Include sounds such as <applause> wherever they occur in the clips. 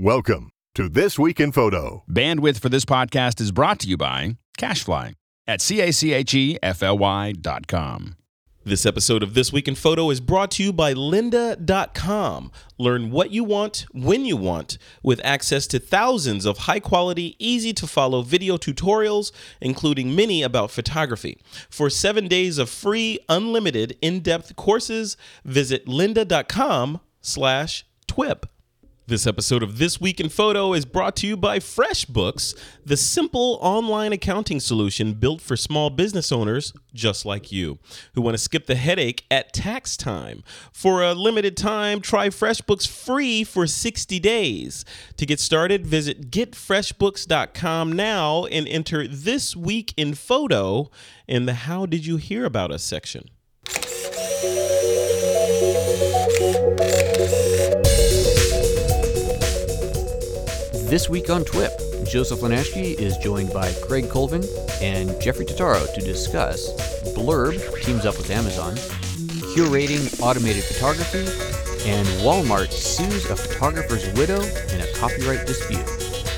Welcome to This Week in Photo. Bandwidth for this podcast is brought to you by CacheFly at C-A-C-H-E-F-L-Y dot com. This episode of This Week in Photo is brought to you by lynda.com. Learn what you want, when you want, with access to thousands of high quality, easy to follow video tutorials, including many about photography. For seven days of free, unlimited, in depth courses, visit lynda.com slash TWIP. This episode of This Week in Photo is brought to you by FreshBooks, the simple online accounting solution built for small business owners just like you, who want to skip the headache at tax time. For a limited time, try FreshBooks free for 60 days. To get started, visit getfreshbooks.com now and enter This Week in Photo in the How Did You Hear About Us section. This week on TWIP, Joseph Linaschke is joined by Craig Colvin and Jeffrey Totaro to discuss Blurb teams up with Amazon, curating automated photography, and Walmart sues a photographer's widow in a copyright dispute.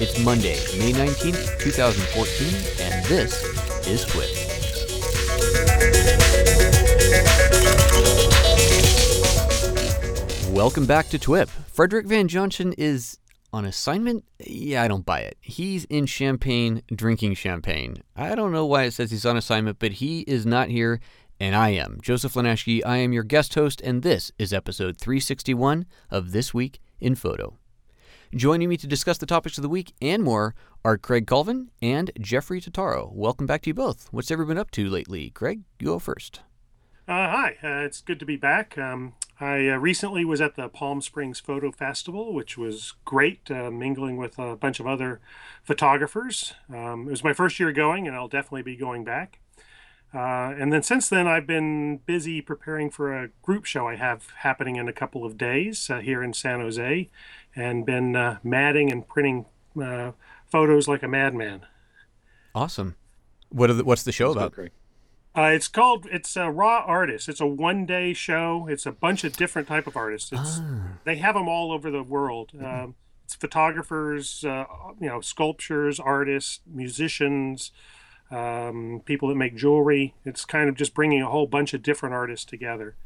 It's Monday, May 19th, 2014, and this is TWIP. Welcome back to TWIP. Frederick Van Johnson is on assignment? Yeah, I don't buy it. He's in Champagne drinking champagne. I don't know why it says he's on assignment, but he is not here, and I am. Joseph Linaschke, I am your guest host, and this is episode 361 of This Week in Photo. Joining me to discuss the topics of the week and more are Craig Colvin and Jeffrey Totaro. Welcome back to you both. What's everyone up to lately? Craig, you go first. Uh, hi, uh, it's good to be back. Um, I uh, recently was at the Palm Springs Photo Festival, which was great, uh, mingling with a bunch of other photographers. Um, it was my first year going, and I'll definitely be going back. Uh, and then since then, I've been busy preparing for a group show I have happening in a couple of days uh, here in San Jose, and been uh, matting and printing photos like a madman. Awesome. What the, what's the show That's about? Uh, it's called it's a raw artist. It's a one day show. It's a bunch of different type of artists. It's, ah. They have them all over the world. Um, it's photographers, uh, you know, sculptures, artists, musicians, um, people that make jewelry. It's kind of just bringing a whole bunch of different artists together.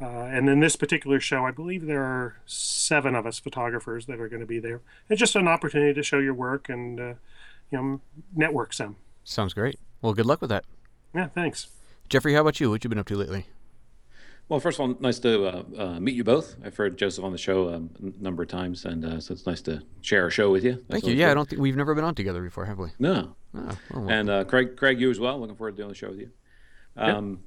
Uh, and in this particular show, I believe there are seven of us photographers that are going to be there. It's just an opportunity to show your work and uh, you know network some. Sounds great. Well, good luck with that. Yeah, thanks. Jeffrey, how about you? What you been up to lately? Well, first of all, nice to uh, uh, meet you both. I've heard Joseph on the show um, a number of times, and uh, so it's nice to share a show with you. That's Thank you. Yeah, I don't think we've never been on together before, have we? No. Oh, well, and uh, Craig, Craig, you as well. Looking forward to doing the show with you. Um,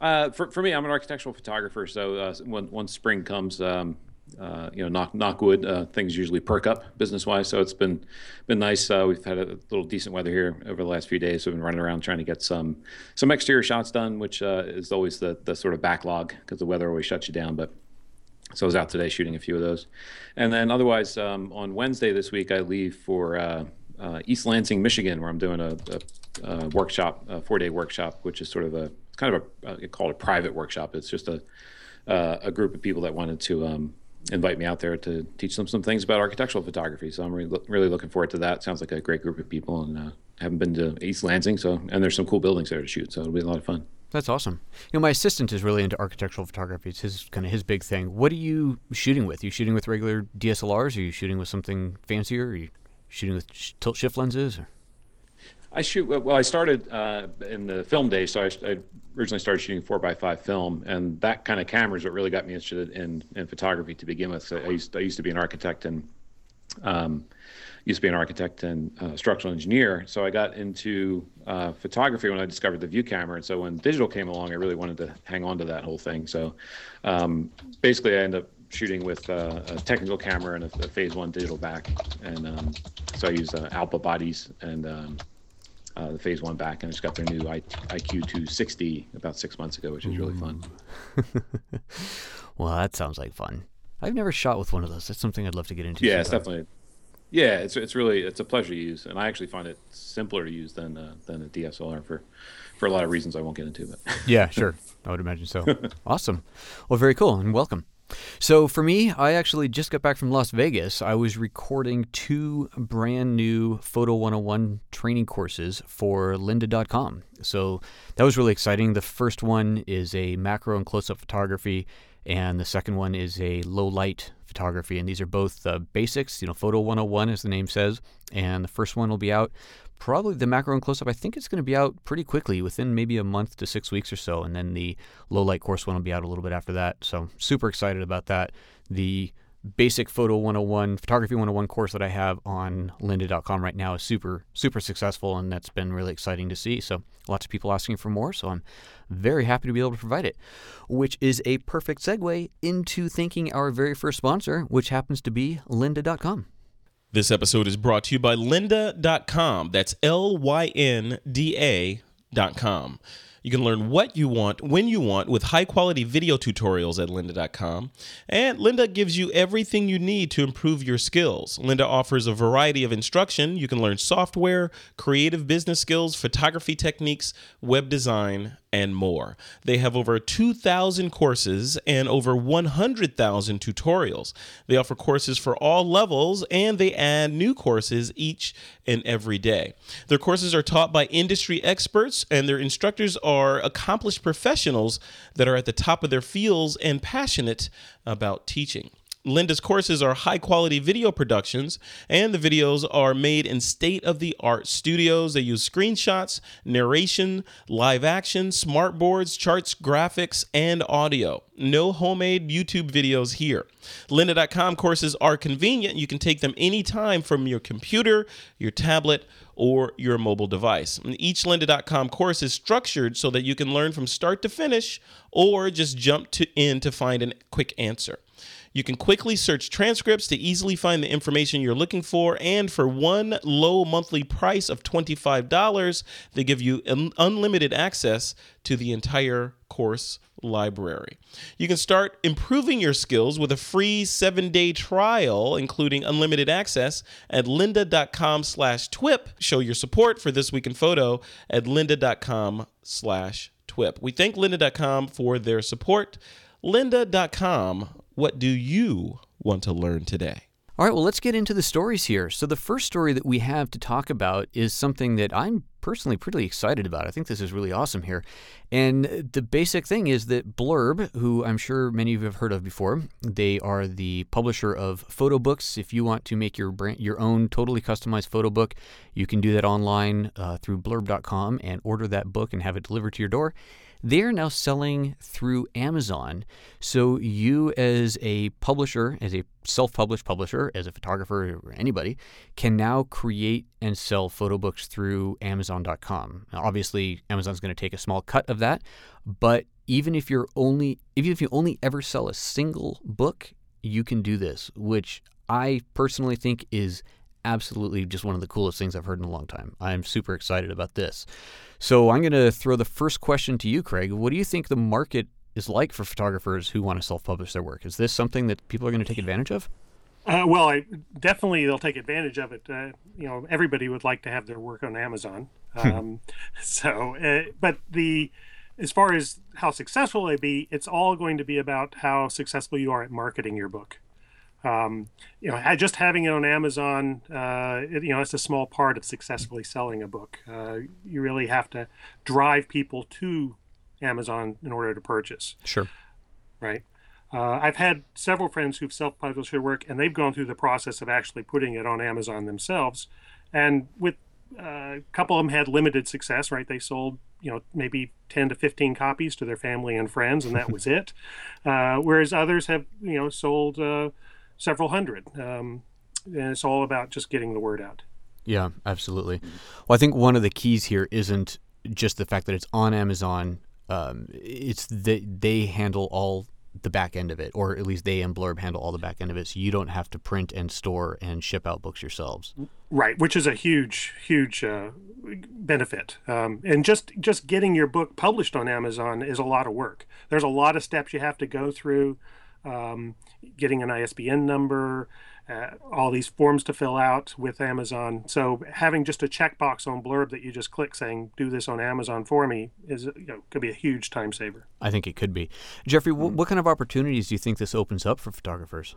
uh, for for me, I'm an architectural photographer, so uh, when once spring comes, um, uh, you know, knock knock wood, uh, things usually perk up business wise. So it's been been nice. Uh, we've had a little decent weather here over the last few days. We've been running around trying to get some some exterior shots done, which uh, is always the the sort of backlog because the weather always shuts you down. But so I was out today shooting a few of those, and then otherwise um, on Wednesday this week I leave for uh, uh, East Lansing, Michigan, where I'm doing a, a, workshop, a four day workshop, which is sort of a it's kind of a called a private workshop. It's just a a group of people that wanted to um, invite me out there to teach them some things about architectural photography. So I'm really, really looking forward to that. Sounds like a great group of people, and uh, haven't been to East Lansing, so and there's some cool buildings there to shoot, so it'll be a lot of fun. That's awesome. You know, my assistant is really into architectural photography. It's his kind of his big thing. What are you shooting with? Are you shooting with regular DSLRs? Are you shooting with something fancier? Are you shooting with tilt shift lenses? Or? I shoot. Well, I started uh, in the film days, so I, I, originally started shooting four by five film, and that kind of camera is what really got me interested in in photography to begin with. So I used I used to be an architect and um, used to be an architect and uh, structural engineer. So I got into uh, photography when I discovered the view camera, and so when digital came along, I really wanted to hang on to that whole thing. So um, basically, I ended up shooting with uh, a technical camera and a, a, phase one digital back, and um, so I use uh, Alpa bodies and um, uh, the phase one back, and it's got their new I- IQ 260 about six months ago, which is really fun. <laughs> well, that sounds like fun. I've never shot with one of those. That's something I'd love to get into. Yeah, it's definitely. Yeah, it's it's really it's a pleasure to use, and I actually find it simpler to use than uh, than a DSLR for for a lot of reasons I won't get into. But yeah, sure, <laughs> I would imagine so. awesome. Well, very cool, and welcome. So for me, I actually just got back from Las Vegas. I was recording two brand new Photo 101 training courses for lynda.com. So that was really exciting. The first one is a macro and close up photography, and the second one is a low light photography. And these are both uh, basics, you know, Photo 101, as the name says. And the first one will be out probably the macro and close up. I think it's going to be out pretty quickly, within maybe a month to six weeks or so. And then the low light course one will be out a little bit after that. So super excited about that. The basic photo 101 photography 101 course that i have on lynda.com right now is super super successful and that's been really exciting to see so lots of people asking for more so i'm very happy to be able to provide it which is a perfect segue into thanking our very first sponsor which happens to be lynda.com This episode is brought to you by lynda.com. That's L Y N D A.com. You can learn what you want when you want with high quality video tutorials at lynda.com. And Lynda gives you everything you need to improve your skills. Lynda offers a variety of instruction. You can learn software, creative business skills, photography techniques, web design, and more. They have over 2,000 courses and over 100,000 tutorials. They offer courses for all levels and they add new courses each and every day. Their courses are taught by industry experts and their instructors are accomplished professionals that are at the top of their fields and passionate about teaching. Lynda's courses are high quality video productions, and the videos are made in state of the art studios. They use screenshots, narration, live action, smart boards, charts, graphics, and audio. No homemade YouTube videos here. Lynda.com courses are convenient. You can take them anytime from your computer, your tablet, or your mobile device. Each lynda.com course is structured so that you can learn from start to finish or just jump to in to find a quick answer. You can quickly search transcripts to easily find the information you're looking for, and for one low monthly price of $25, they give you un- unlimited access to the entire course library. You can start improving your skills with a free seven-day trial, including unlimited access at lynda.com slash twip. Show your support for This Week in Photo at lynda.com slash twip. We thank lynda.com for their support. lynda.com what do you want to learn today? All right, well, let's get into the stories here. So, the first story that we have to talk about is something that I'm personally pretty excited about. I think this is really awesome here. And the basic thing is that Blurb, who I'm sure many of you have heard of before, they are the publisher of photo books. If you want to make your brand, your own totally customized photo book, you can do that online uh, through blurb.com and order that book and have it delivered to your door. They're now selling through Amazon. So you, as a publisher, as a self published publisher, as a photographer, or anybody, can now create and sell photo books through Amazon.com. Now, obviously, Amazon's going to take a small cut of that, but even if you're only, even if you only ever sell a single book, you can do this, which I personally think is absolutely just one of the coolest things I've heard in a long time. I'm super excited about this. So I'm going to throw the first question to you, Craig. What do you think the market is like for photographers who want to self-publish their work? Is this something that people are going to take advantage of? Uh, well, I, definitely they'll take advantage of it. Uh, you know, everybody would like to have their work on Amazon. Hmm. Um, <laughs> so, uh, but the as far as how successful they be, it's all going to be about how successful you are at marketing your book. Um, you know, just having it on Amazon, uh, it, you know, it's a small part of successfully selling a book. Uh, you really have to drive people to Amazon in order to purchase. Sure. Right. Uh, I've had several friends who've self-published their work, and they've gone through the process of actually putting it on Amazon themselves. And with uh, a couple of them had limited success. Right, they sold you know maybe 10 to 15 copies to their family and friends, and that was <laughs> it. Uh, whereas others have you know sold uh, several hundred. Um, and it's all about just getting the word out. Yeah, absolutely. Well, I think one of the keys here isn't just the fact that it's on Amazon. Um, it's that they handle all the back end of it, or at least they and Blurb handle all the back end of it, so you don't have to print and store and ship out books yourselves. Right, which is a huge, huge uh, benefit. Um, and just just getting your book published on Amazon is a lot of work. There's a lot of steps you have to go through um, getting an ISBN number, uh, all these forms to fill out with Amazon. So having just a checkbox on Blurb that you just click saying "Do this on Amazon for me" is you know, could be a huge time saver. I think it could be. Jeffrey, mm-hmm. what kind of opportunities do you think this opens up for photographers?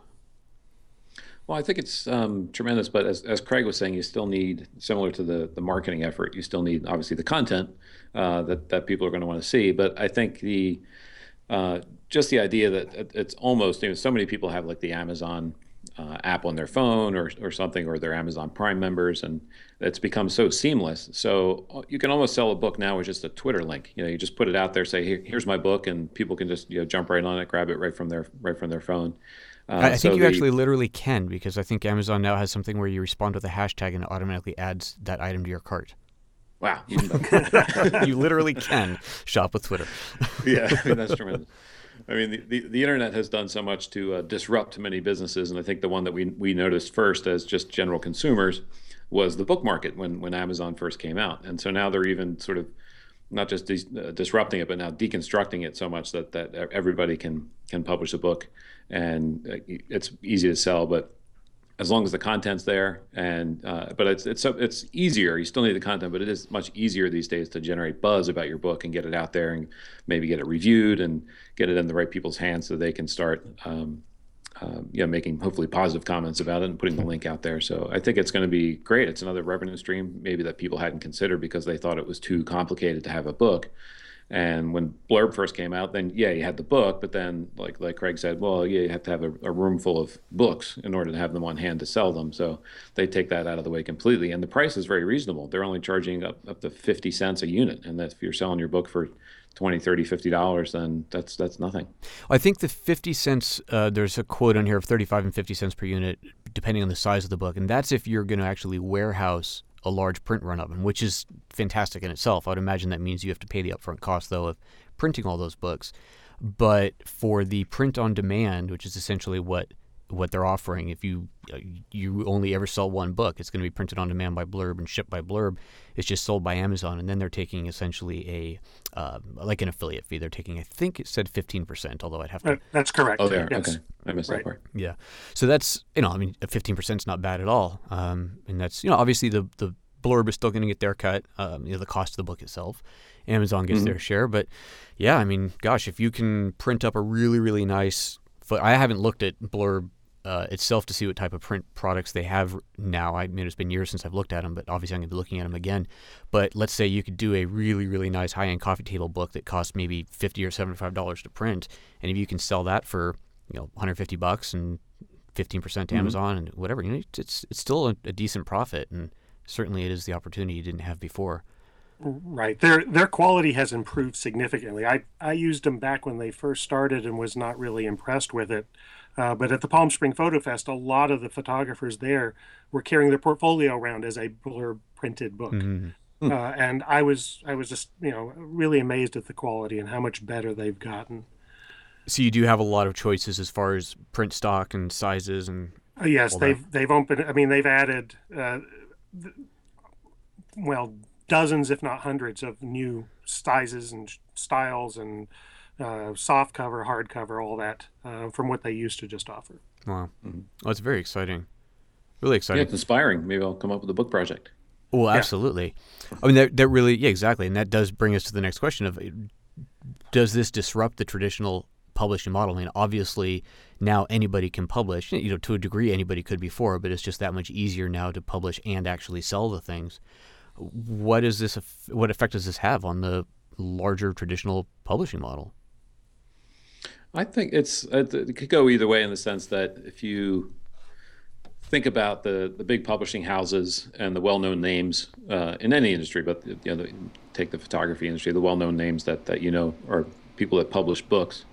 Well, I think it's um, tremendous, but as, as Craig was saying, you still need, similar to the, the marketing effort, you still need obviously the content uh, that, that people are going to want to see. But I think the uh, just the idea that it's almost, you know, so many people have like the Amazon uh, app on their phone or, or something, or their Amazon Prime members, and it's become so seamless. So uh, you can almost sell a book now with just a Twitter link. You know, you just put it out there, say, Here, "Here's my book," and people can just you know jump right on it, grab it right from their right from their phone. Uh, I think so you the, actually literally can because I think Amazon now has something where you respond with a hashtag and it automatically adds that item to your cart. Wow. <laughs> you literally can shop with Twitter. <laughs> yeah, I <laughs> mean, that's tremendous. I mean, the, the, the, internet has done so much to uh, disrupt many businesses. And I think the one that we, we noticed first as just general consumers was the book market when, when Amazon first came out. And so now they're even sort of not just uh, disrupting it, but now deconstructing it so much that, that everybody can, can publish a book and uh, it's easy to sell. But as long as the content's there and uh, but it's it's so it's easier you still need the content but it is much easier these days to generate buzz about your book and get it out there and maybe get it reviewed and get it in the right people's hands so they can start um, uh, making hopefully positive comments about it and putting the link out there. So i think it's going to be great. It's another revenue stream maybe that people hadn't considered because they thought it was too complicated to have a book and when Blurb first came out, then yeah, you had the book, but then like like Craig said, well, yeah, you have to have a, a, room full of books in order to have them on hand to sell them. So they take that out of the way completely, and the price is very reasonable. They're only charging up, up to fifty cents a unit, and if you're selling your book for 20 30 50 dollars then that's that's nothing i think the 50 cents uh, there's a quote on here of 35 and 50 cents per unit depending on the size of the book and that's if you're going to actually warehouse a large print run of them, which is fantastic in itself. I would imagine that means you have to pay the upfront cost, though, of printing all those books. But for the print on demand, which is essentially what what they're offering, if you uh, you only ever sell one book, it's going to be printed on demand by Blurb and shipped by Blurb. It's just sold by Amazon, and then they're taking essentially a uh, like an affiliate fee. They're taking, I think it said fifteen percent, although I'd have to. that's correct. Oh, there. Yes. Okay, I missed right. that part. Yeah, so that's you know, I mean, fifteen percent is not bad at all, um, and that's you know, obviously the the Blurb is still going to get their cut, um, you know, the cost of the book itself. Amazon gets mm-hmm. their share, but yeah, I mean, gosh, if you can print up a really really nice, I haven't looked at Blurb uh, itself to see what type of print products they have now. I mean, it's been years since I've looked at them, but obviously I'm going to be looking at them again. But let's say you could do a really, really nice high-end coffee table book that costs maybe fifty or seventy-five dollars to print, and if you can sell that for you know 150 bucks and 15 percent to mm-hmm. Amazon and whatever, you know, it's it's still a, a decent profit, and certainly it is the opportunity you didn't have before. Right. Their their quality has improved significantly. I, I used them back when they first started and was not really impressed with it. Uh, but at the Palm Spring Photo Fest, a lot of the photographers there were carrying their portfolio around as a blurb printed book. Mm-hmm. Uh, and I was I was just you know really amazed at the quality and how much better they've gotten. So you do have a lot of choices as far as print stock and sizes and. Uh, yes, they've that. they've opened. I mean, they've added, uh, well, dozens, if not hundreds, of new sizes and styles and uh, soft cover, hard cover, all that uh, from what they used to just offer. Wow, mm-hmm. well, it's very exciting, really exciting. Yeah, it's inspiring. Maybe I'll come up with a book project. Well, absolutely. Yeah. I mean, that that really, yeah, exactly, and that does bring us to the next question of does this disrupt the traditional publishing model? I mean, obviously now anybody can publish. You know, to a degree, anybody could before, but it's just that much easier now to publish and actually sell the things. What is this? What effect does this have on the larger traditional publishing model? I think it's it could go either way in the sense that if you think about the the big publishing houses and the well-known names uh, in any industry, but you know, take the photography industry, the well-known names that that you know are people that publish books.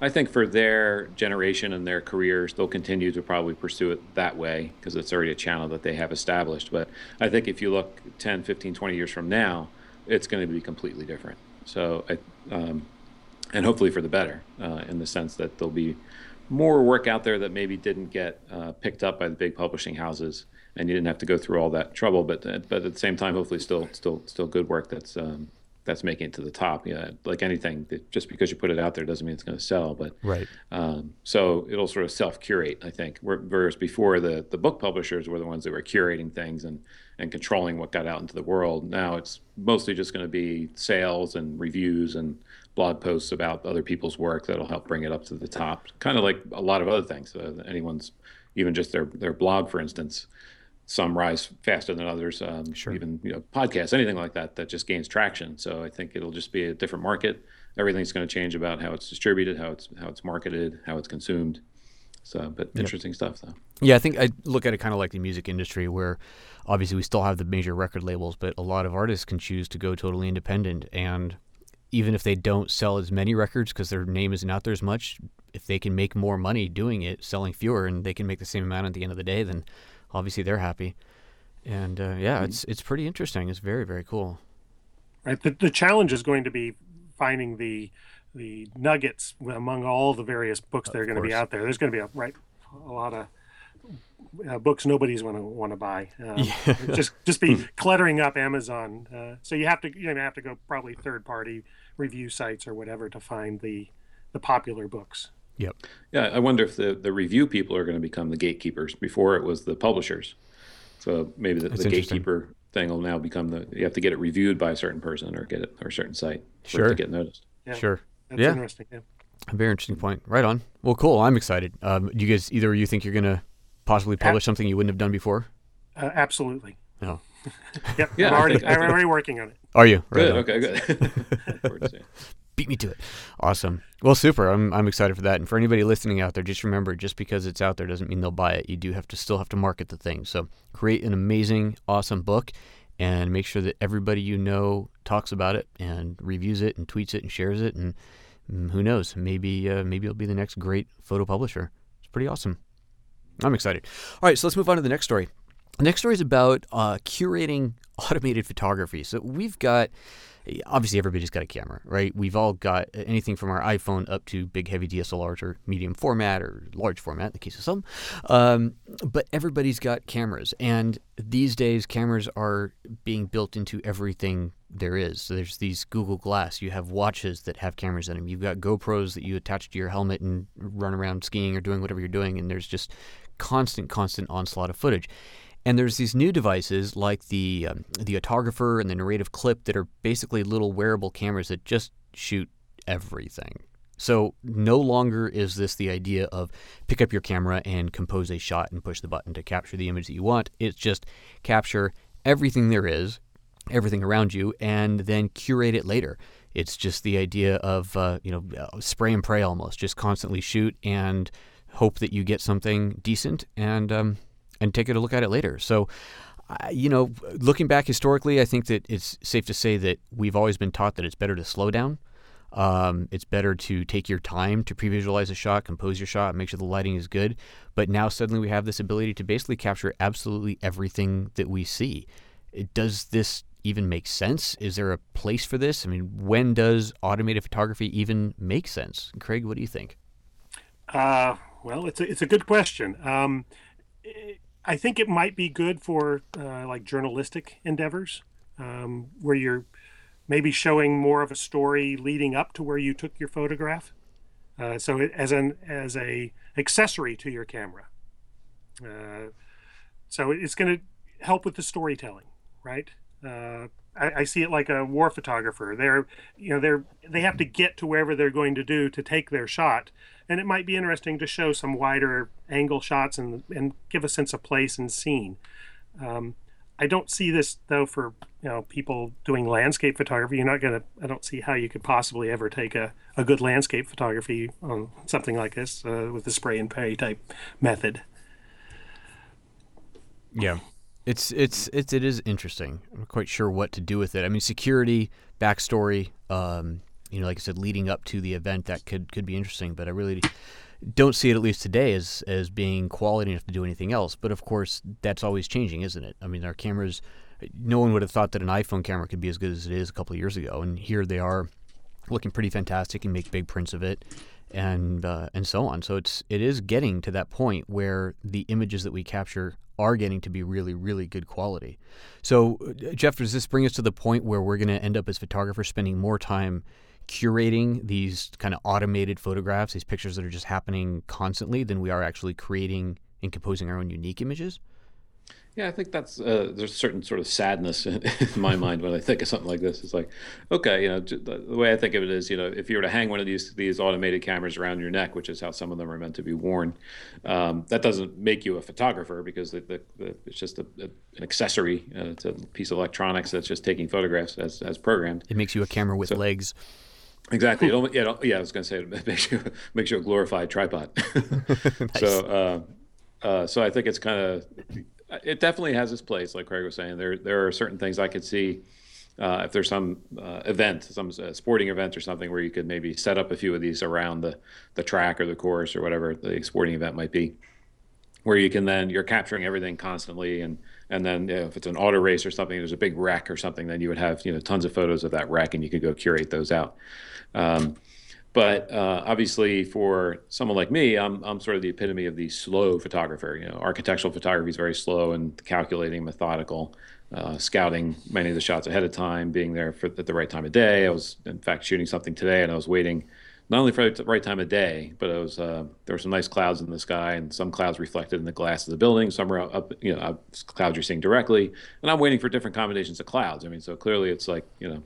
I think for their generation and their careers, they'll continue to probably pursue it that way because it's already a channel that they have established. But I think if you look 10, 15, 20 years from now, it's going to be completely different. So I, um, and hopefully for the better, uh, in the sense that there'll be more work out there that maybe didn't get uh, picked up by the big publishing houses, and you didn't have to go through all that trouble. But uh, but at the same time, hopefully still still still good work that's um, that's making it to the top. Yeah, like anything, just because you put it out there doesn't mean it's going to sell. But right. Um, so it'll sort of self curate, I think. Whereas before the the book publishers were the ones that were curating things and and controlling what got out into the world. Now it's mostly just going to be sales and reviews and blog posts about other people's work that'll help bring it up to the top. Kind of like a lot of other things. Uh, anyone's even just their their blog, for instance some rise faster than others. Um, sure. Even you know podcasts, anything like that that just gains traction. So I think it'll just be a different market. Everything's going to change about how it's distributed, how it's how it's marketed, how it's consumed. So, but yep. interesting stuff though. Yeah, I think I look at it kind of like the music industry, where obviously we still have the major record labels, but a lot of artists can choose to go totally independent and. Even if they don't sell as many records because their name isn't out there as much, if they can make more money doing it, selling fewer, and they can make the same amount at the end of the day, then obviously they're happy. And uh, yeah, mm-hmm. it's it's pretty interesting. It's very very cool. Right. The the challenge is going to be finding the the nuggets among all the various books that are going to be out there. There's going to be a right a lot of uh, books nobody's going to want to buy. Um, yeah. just just be hmm. cluttering up Amazon. Uh, so you have to you know have to go probably third party review sites or whatever to find the the popular books. Yep. Yeah, I wonder if the, the review people are going to become the gatekeepers. Before it was the publishers. So maybe the, the gatekeeper thing will now become the you have to get it reviewed by a certain person or get it or a certain site sure. to get noticed. Yeah. Sure. That's yeah. interesting. Yeah. A very interesting point. Right on. Well, cool. I'm excited. Um, do you guys either you think you're going to possibly publish something you wouldn't have done before? Uh, absolutely. No. <laughs> yep. yeah, I'm already, <laughs> I'm already working on it. Are you? Right good. On. Okay. Good. <laughs> beat me to it. Awesome. Well, super. I'm I'm excited for that. And for anybody listening out there, just remember, just because it's out there doesn't mean they'll buy it. You do have to still have to market the thing. So create an amazing, awesome book, and make sure that everybody you know talks about it and reviews it and tweets it and shares it. And mm, who knows? Maybe uh, maybe it'll be the next great photo publisher. It's pretty awesome. I'm excited. All right, so let's move on to the next story. Next story is about uh, curating <laughs> automated photography. So we've got obviously everybody's got a camera, right? We've all got anything from our iPhone up to big, heavy DSLRs or medium format or large format in the case of some. Um, but everybody's got cameras, and these days cameras are being built into everything there is. So there's these Google Glass. You have watches that have cameras in them. You've got GoPros that you attach to your helmet and run around skiing or doing whatever you're doing, and there's just constant, constant onslaught of footage. And there's these new devices like the um, the Autographer and the Narrative Clip that are basically little wearable cameras that just shoot everything. So no longer is this the idea of pick up your camera and compose a shot and push the button to capture the image that you want. It's just capture everything there is, everything around you, and then curate it later. It's just the idea of uh, you know uh, spray and pray almost, just constantly shoot and hope that you get something decent and um, and take a look at it later. So, uh, you know, looking back historically, I think that it's safe to say that we've always been taught that it's better to slow down. Um, it's better to take your time to pre-visualize a shot, compose your shot, make sure the lighting is good. But now suddenly we have this ability to basically capture absolutely everything that we see. It, does this even make sense? Is there a place for this? I mean, when does automated photography even make sense? Craig, what do you think? Uh, well, it's a, it's a good question. Um, I think it might be good for uh, like journalistic endeavors um, where you're maybe showing more of a story leading up to where you took your photograph. Uh, so it, as an as a accessory to your camera. Uh, so it's going to help with the storytelling, right? I, I, see it like a war photographer. They're you know they're they have to get to wherever they're going to do to take their shot, and it might be interesting to show some wider angle shots and and give a sense of place and scene. Um, I don't see this though for you know people doing landscape photography. You're not gonna. I don't see how you could possibly ever take a, a good landscape photography on something like this uh, with the spray and pray type method. Yeah, it's it's it's it is interesting. I'm not quite sure what to do with it. I mean, security backstory. Um, you know, like I said, leading up to the event, that could could be interesting. But I really don't see it at least today as as being quality enough to do anything else. But of course, that's always changing, isn't it? I mean, our cameras. No one would have thought that an iPhone camera could be as good as it is a couple of years ago, and here they are, looking pretty fantastic and make big prints of it. And uh, and so on. So it's it is getting to that point where the images that we capture are getting to be really really good quality. So uh, Jeff, does this bring us to the point where we're going to end up as photographers spending more time curating these kind of automated photographs, these pictures that are just happening constantly, than we are actually creating and composing our own unique images? Yeah, I think that's uh, there's a certain sort of sadness in, <laughs> in, my mind when I think of something like this. It's like, okay, you know, the, the, way I think of it is, you know, if you were to hang one of these these automated cameras around your neck, which is how some of them are meant to be worn, um, that doesn't make you a photographer because the, the, it's just a, a, an accessory uh, to a piece of electronics that's just taking photographs as as programmed. It makes you a camera with so, legs. Exactly. It, <laughs> yeah, yeah. I was going to say <laughs> it makes you makes you a glorified tripod. nice. So, uh, uh, so I think it's kind of it definitely has its place. Like Craig was saying, there there are certain things I could see. Uh, if there's some uh, event, some uh, sporting event or something where you could maybe set up a few of these around the, the track or the course or whatever the sporting event might be, where you can then you're capturing everything constantly and and then you know, if it's an auto race or something, there's a big wreck or something, then you would have you know tons of photos of that wreck and you could go curate those out. Um, but uh, obviously, for someone like me, I'm, I'm sort of the epitome of the slow photographer. You know, architectural photography is very slow and calculating, methodical, uh, scouting many of the shots ahead of time, being there for, at the right time of day. I was, in fact, shooting something today, and I was waiting not only for the right time of day, but it was uh, there were some nice clouds in the sky, and some clouds reflected in the glass of the building. Some are up, you know, up, clouds you're seeing directly, and I'm waiting for different combinations of clouds. I mean, so clearly it's like you know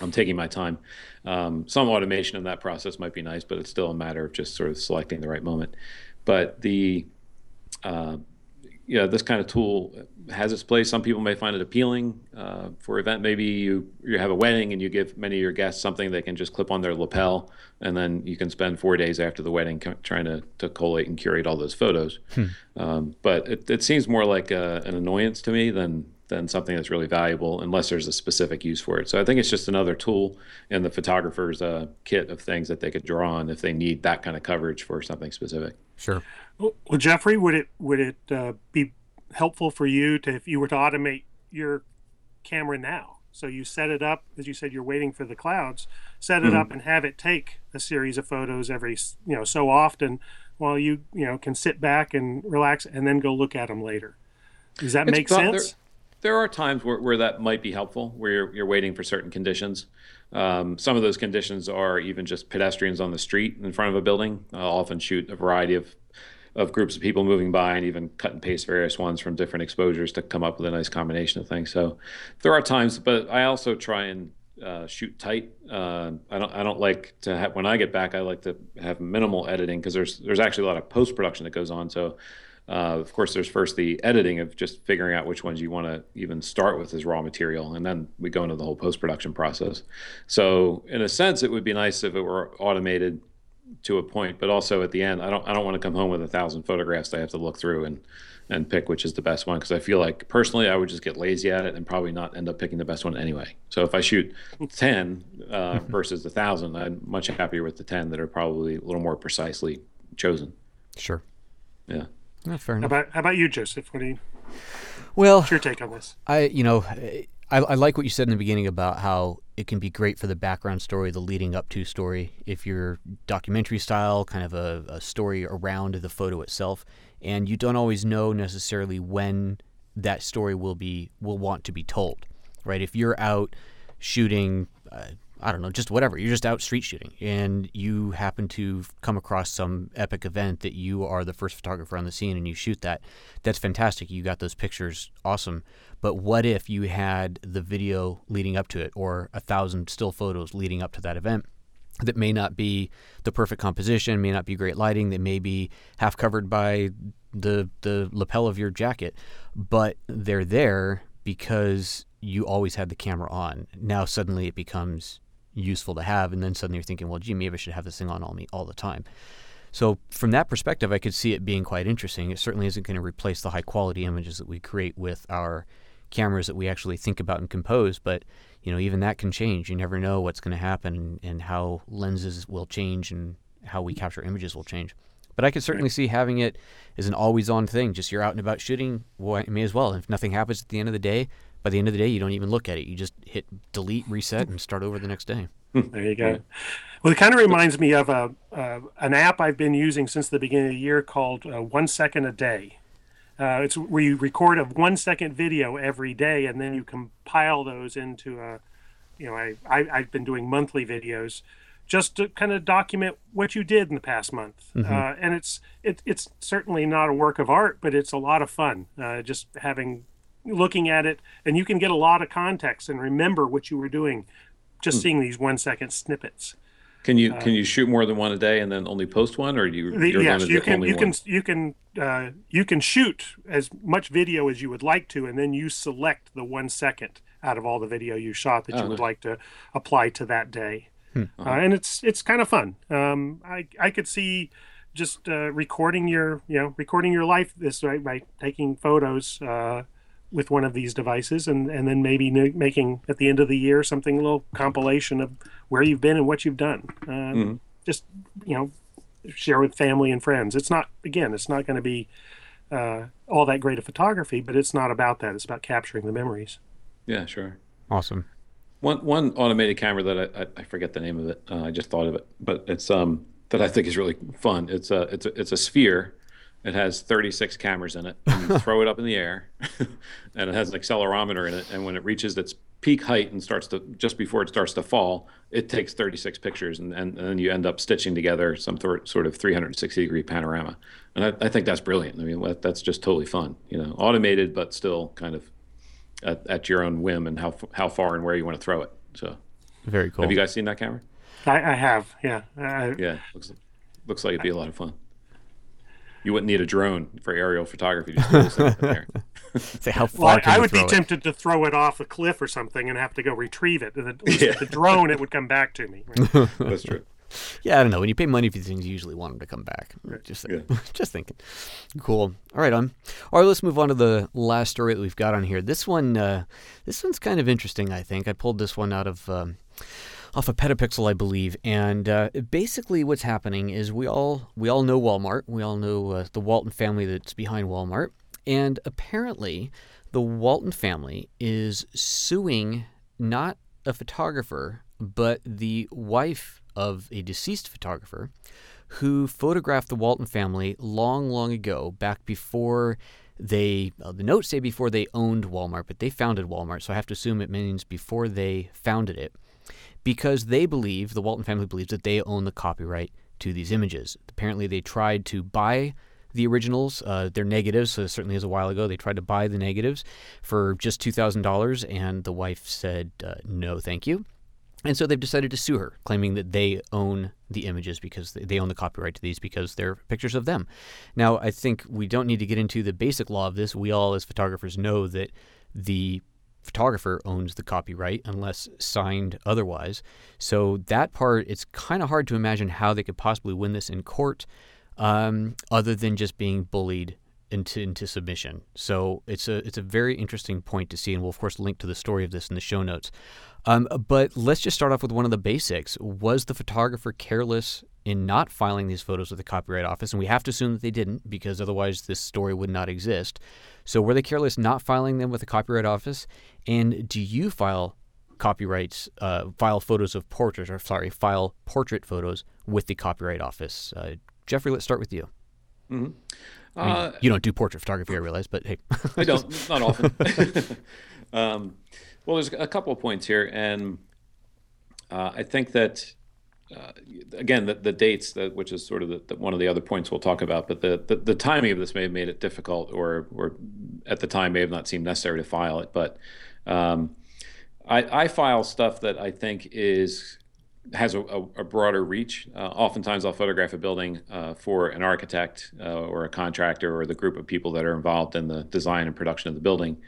I'm taking my time. Um, some automation in that process might be nice, but it's still a matter of just sort of selecting the right moment. But the uh, you know, this kind of tool has its place. Some people may find it appealing uh, for event. Maybe you you have a wedding and you give many of your guests something they can just clip on their lapel, and then you can spend four days after the wedding trying to, to collate and curate all those photos. Hmm. Um, but it, it seems more like a, an annoyance to me than than something that's really valuable unless there's a specific use for it. So I think it's just another tool in the photographer's uh, kit of things that they could draw on if they need that kind of coverage for something specific. Sure. Well, Jeffrey, would it would it uh, be helpful for you to if you were to automate your camera now? So you set it up, as you said, you're waiting for the clouds. Set it mm-hmm. up and have it take a series of photos every you know so often, while you you know can sit back and relax and then go look at them later. Does that it's make sense? there are times where, where that might be helpful, where you're, you're waiting for certain conditions. Um, some of those conditions are even just pedestrians on the street in front of a building. I'll often shoot a variety of of groups of people moving by and even cut and paste various ones from different exposures to come up with a nice combination of things. So there are times, but I also try and uh, shoot tight. Uh, I don't. I don't like to have when I get back. I like to have minimal editing because there's there's actually a lot of post production that goes on. So uh, of course, there's first the editing of just figuring out which ones you want to even start with as raw material, and then we go into the whole post production process. So, in a sense, it would be nice if it were automated to a point, but also at the end, I don't I don't want to come home with a thousand photographs that I have to look through and and pick which is the best one because I feel like personally I would just get lazy at it and probably not end up picking the best one anyway. So if I shoot <laughs> ten uh, <laughs> versus a thousand, I'm much happier with the ten that are probably a little more precisely chosen. Sure. Yeah. Not fair enough. How about, how about you, Joseph? What do you? Well, what's your take on this? I, you know, I, I like what you said in the beginning about how it can be great for the background story, the leading up to story. If you're documentary style, kind of a, a story around the photo itself, and you don't always know necessarily when that story will be will want to be told, right? If you're out shooting. Uh, I don't know, just whatever. You're just out street shooting and you happen to come across some epic event that you are the first photographer on the scene and you shoot that. That's fantastic. You got those pictures. Awesome. But what if you had the video leading up to it or a thousand still photos leading up to that event? That may not be the perfect composition, may not be great lighting, that may be half covered by the the lapel of your jacket, but they're there because you always had the camera on. Now suddenly it becomes useful to have. And then suddenly you're thinking, well, gee, maybe I should have this thing on all me all the time. So from that perspective, I could see it being quite interesting. It certainly isn't going to replace the high quality images that we create with our cameras that we actually think about and compose. But you know, even that can change. You never know what's going to happen and how lenses will change and how we capture images will change. But I could certainly see having it as an always-on thing. Just you're out and about shooting, well, may as well. If nothing happens at the end of the day, by the end of the day, you don't even look at it. You just hit delete, reset, and start over the next day. <laughs> there you go. Well, it kind of reminds me of a uh, an app I've been using since the beginning of the year called uh, One Second a Day. Uh, it's where you record a one second video every day, and then you compile those into a, you know, I, I I've been doing monthly videos, just to kind of document what you did in the past month. Mm-hmm. Uh, and it's it, it's certainly not a work of art, but it's a lot of fun. Uh, just having looking at it, and you can get a lot of context and remember what you were doing, just mm. seeing these one second snippets. Can you uh, can you shoot more than one a day and then only post one, or you? The, yes, you can. You can. You can. Uh, you can shoot as much video as you would like to, and then you select the one second out of all the video you shot that oh, you would like to apply to that day. Hmm. Uh-huh. Uh, and it's it's kind of fun. Um, I I could see just uh, recording your you know recording your life this way by taking photos uh, with one of these devices and, and then maybe making at the end of the year something a little compilation of where you've been and what you've done. Uh, mm-hmm. just you know share with family and friends. It's not again it's not going to be uh, all that great a photography but it's not about that. It's about capturing the memories. Yeah sure. Awesome. One one automated camera that I, I, I forget the name of it. Uh, I just thought of it. But it's um that I think is really fun. It's a it's a it's a sphere it has 36 cameras in it. you <laughs> throw it up in the air, <laughs> and it has an accelerometer in it. And when it reaches its peak height and starts to just before it starts to fall, it takes 36 pictures, and, and, and then you end up stitching together some th- sort of 360 degree panorama. And I, I think that's brilliant. I mean, that, that's just totally fun. You know, automated, but still kind of at, at your own whim and how how far and where you want to throw it. So very cool. Have you guys seen that camera? I, I have. Yeah. I, yeah. Looks looks like it'd be a lot of fun you wouldn't need a drone for aerial photography. Just there. <laughs> Say how far? Well, I would be it? tempted to throw it off a cliff or something and have to go retrieve it. And yeah. the drone, it would come back to me. Right? <laughs> That's true. Yeah, I don't know. When you pay money for these things, you usually want them to come back. Right. Just, yeah. <laughs> just thinking. Cool. All right, on. All right, let's move on to the last story that we've got on here. This one, uh, this one's kind of interesting. I think I pulled this one out of. Um, off of Petapixel, I believe. And uh, basically, what's happening is we all we all know Walmart. We all know uh, the Walton family that's behind Walmart. And apparently, the Walton family is suing not a photographer, but the wife of a deceased photographer who photographed the Walton family long, long ago, back before they, uh, the notes say before they owned Walmart, but they founded Walmart, so I have to assume it means before they founded it because they believe, the Walton family believes, that they own the copyright to these images. Apparently, they tried to buy the originals. Uh, they're negatives, so certainly as a while ago, they tried to buy the negatives for just $2,000, and the wife said, uh, no, thank you. And so they've decided to sue her, claiming that they own the images because they own the copyright to these because they're pictures of them. Now, I think we don't need to get into the basic law of this. We all, as photographers, know that the photographer owns the copyright unless signed otherwise. So that part, it's kind of hard to imagine how they could possibly win this in court, um, other than just being bullied into into submission. So it's a it's a very interesting point to see, and we'll of course link to the story of this in the show notes. Um, but let's just start off with one of the basics. Was the photographer careless in not filing these photos with the Copyright Office? And we have to assume that they didn't because otherwise this story would not exist. So were they careless not filing them with the Copyright Office? And do you file copyrights, uh, file photos of portraits, or sorry, file portrait photos with the Copyright Office? Uh, Jeffrey, let's start with you. Mm-hmm. I mean, uh, you don't do portrait photography, I realize, but hey. I don't, <laughs> not often. <laughs> um, well, there's a couple of points here, and uh, I think that uh, again, the, the dates, that, which is sort of the, one of the other points we'll talk about, but the, the, the, timing of this may have made it difficult, or or at the time may have not seemed necessary to file it. But um, I, I, file stuff that I think is has a, a, a broader reach. Uh, oftentimes, I'll photograph a building uh, for an architect uh, or a contractor or the group of people that are involved in the design and production of the building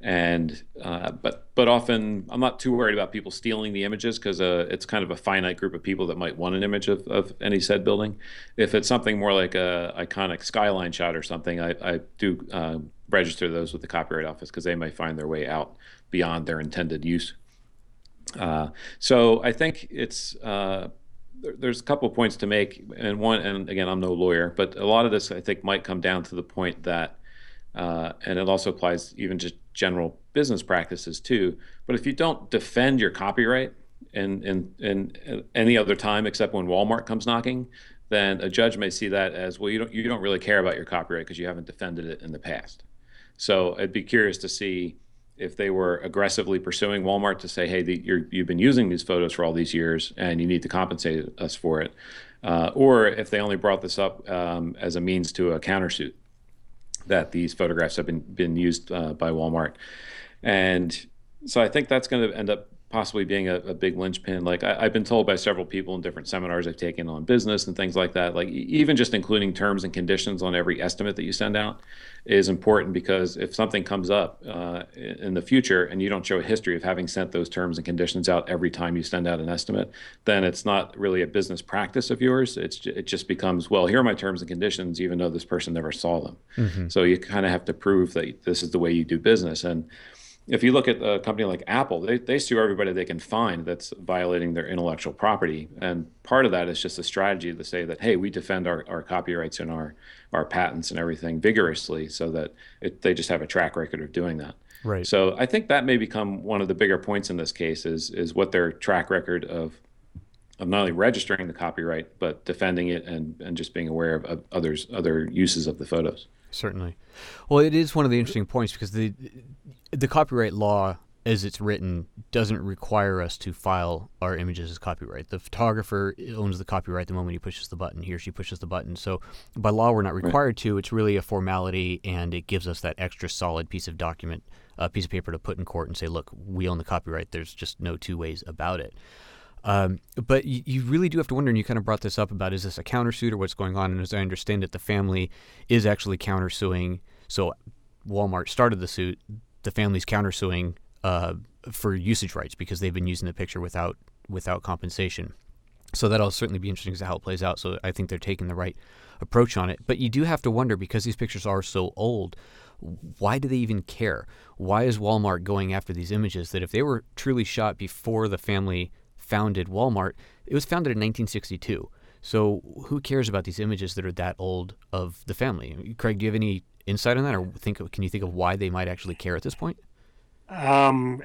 and uh, but but often I'm not too worried about people stealing the images because uh, it's kind of a finite group of people that might want an image of, of any said building. If it's something more like a iconic skyline shot or something, I, I do uh, register those with the Copyright Office because they might find their way out beyond their intended use. Uh, so I think it's uh, there's a couple points to make, and one, and again, I'm no lawyer, but a lot of this I think might come down to the point that uh, and it also applies even just general business practices too. But if you don't defend your copyright, in, in, in any other time except when Walmart comes knocking, then a judge may see that as well. You don't you don't really care about your copyright because you haven't defended it in the past. So I'd be curious to see if they were aggressively pursuing Walmart to say, "Hey, the, you have been using these photos for all these years, and you need to compensate us for it," uh, or if they only brought this up um, as a means to a countersuit that these photographs have been been used uh, by Walmart, and so I think that's going to end up possibly being a, a big linchpin. Like I, have been told by several people in different seminars I've taken on business and things like that. Like even just including terms and conditions on every estimate that you send out is important because if something comes up uh, in the future and you don't show a history of having sent those terms and conditions out every time you send out an estimate, then it's not really a business practice of yours. It's it just becomes well, here are my terms and conditions, even though this person never saw them. Mm-hmm. So you kind of have to prove that this is the way you do business and if you look at a company like Apple, they, they sue everybody they can find that's violating their intellectual property. And part of that is just a strategy to say that, hey, we defend our, our copyrights and our, our patents and everything vigorously so that it, they just have a track record of doing that. Right. So I think that may become one of the bigger points in this case is, is what their track record of of not only registering the copyright but defending it and, and just being aware of, of others other uses of the photos. Certainly. Well, it is one of the interesting points because the the copyright law as it's written doesn't require us to file our images as copyright. The photographer owns the copyright the moment he pushes the button. He or she pushes the button. So by law, we're not required right. to. It's really a formality, and it gives us that extra solid piece of document, a uh, piece of paper to put in court and say, "Look, we own the copyright. There's just no two ways about it." Um, but you, you, really do have to wonder, and you kind of brought this up about is this a countersuit or what's going on? And as I understand it, the family is actually countersuing. So Walmart started the suit. The family's countersuing uh, for usage rights because they've been using the picture without without compensation. So that'll certainly be interesting to how it plays out. So I think they're taking the right approach on it. But you do have to wonder because these pictures are so old, why do they even care? Why is Walmart going after these images that if they were truly shot before the family founded Walmart, it was founded in 1962. So who cares about these images that are that old of the family? Craig, do you have any insight on that, or think can you think of why they might actually care at this point? Um,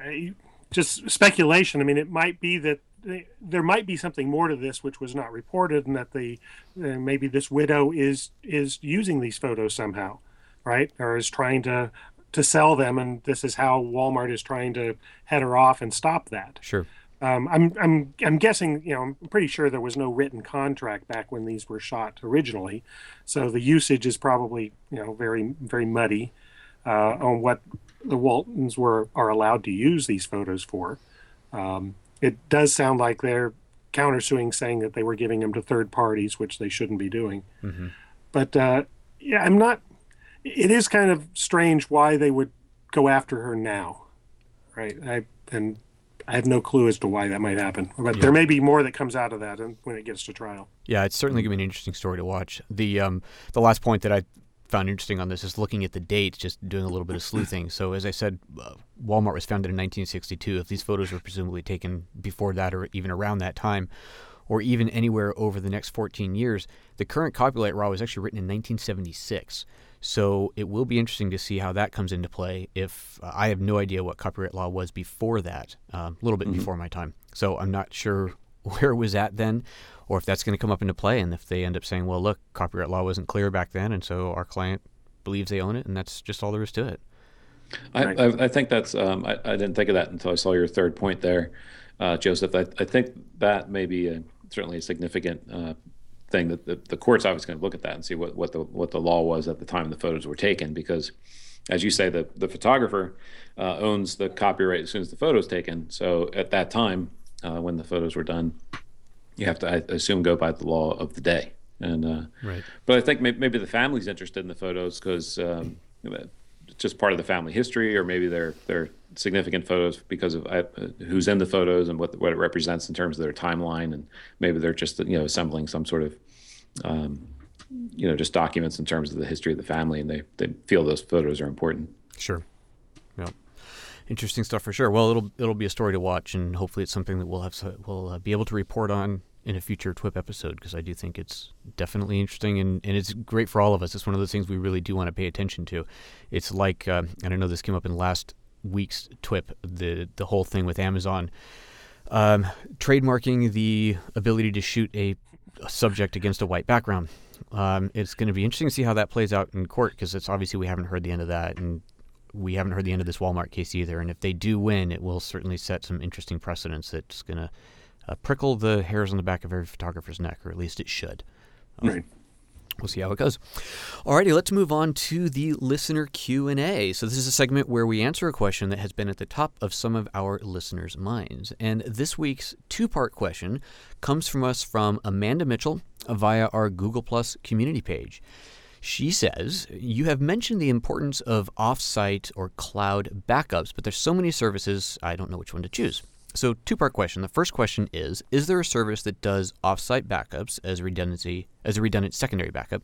just speculation. I mean, it might be that they, there might be something more to this which was not reported, and that the uh, maybe this widow is is using these photos somehow, right, or is trying to to sell them, and this is how Walmart is trying to head her off and stop that. Sure. Um, I'm I'm I'm guessing you know I'm pretty sure there was no written contract back when these were shot originally, so the usage is probably you know very very muddy uh, on what the Waltons were are allowed to use these photos for. Um, it does sound like they're countersuing, saying that they were giving them to third parties, which they shouldn't be doing. Mm-hmm. But uh, yeah, I'm not. It is kind of strange why they would go after her now, right? I and I have no clue as to why that might happen, but yeah. there may be more that comes out of that when it gets to trial. Yeah, it's certainly going to be an interesting story to watch. The um, the last point that I found interesting on this is looking at the dates, just doing a little bit of sleuthing. So, as I said, uh, Walmart was founded in 1962. If these photos were presumably taken before that or even around that time, or even anywhere over the next 14 years, the current copyright law was actually written in 1976. So it will be interesting to see how that comes into play. If uh, I have no idea what copyright law was before that, uh, a little bit mm-hmm. before my time, so I'm not sure <laughs> where it was at then, or if that's going to come up into play. And if they end up saying, "Well, look, copyright law wasn't clear back then, and so our client believes they own it, and that's just all there is to it." I, I, I think that's. Um, I, I, didn't think of that until I saw your third point there, uh, Joseph. I, I, think that may be a, certainly a significant uh, thing that the, the court's always going to look at that and see what, what the what the law was at the time the photos were taken because as you say the the photographer uh, owns the copyright as soon as the photo is taken so at that time uh, when the photos were done you have to I assume go by the law of the day and uh, right. but I think maybe, maybe the family's interested in the photos because um, just part of the family history or maybe they're they're significant photos because of uh, who's in the photos and what what it represents in terms of their timeline, and maybe they're just you know assembling some sort of um, you know just documents in terms of the history of the family, and they they feel those photos are important. Sure. Yeah. Interesting stuff for sure. Well, it'll it'll be a story to watch, and hopefully it's something that we'll have we'll uh, be able to report on in a future TWIP episode because I do think it's definitely interesting and, and it's great for all of us. It's one of those things we really do want to pay attention to. It's like, uh, and I know this came up in last week's TWIP, the the whole thing with Amazon um, trademarking the ability to shoot a, a subject against a white background. Um, it's going to be interesting to see how that plays out in court because it's obviously we haven't heard the end of that, and we haven't heard the end of this Walmart case either. And if they do win, it will certainly set some interesting precedents that's going to uh, prickle the hairs on the back of every photographer's neck, or at least it should. Um, Right. We'll see how it goes. Alrighty, let's move on to the listener Q&A. So this is a segment where we answer a question that has been at the top of some of our listeners' minds. And this week's two-part question comes from us from Amanda Mitchell via our Google Plus community page. She says, You have mentioned the importance of offsite or cloud backups, but there's so many services, I don't know which one to choose. So, two part question. The first question is Is there a service that does offsite backups as redundancy as a redundant secondary backup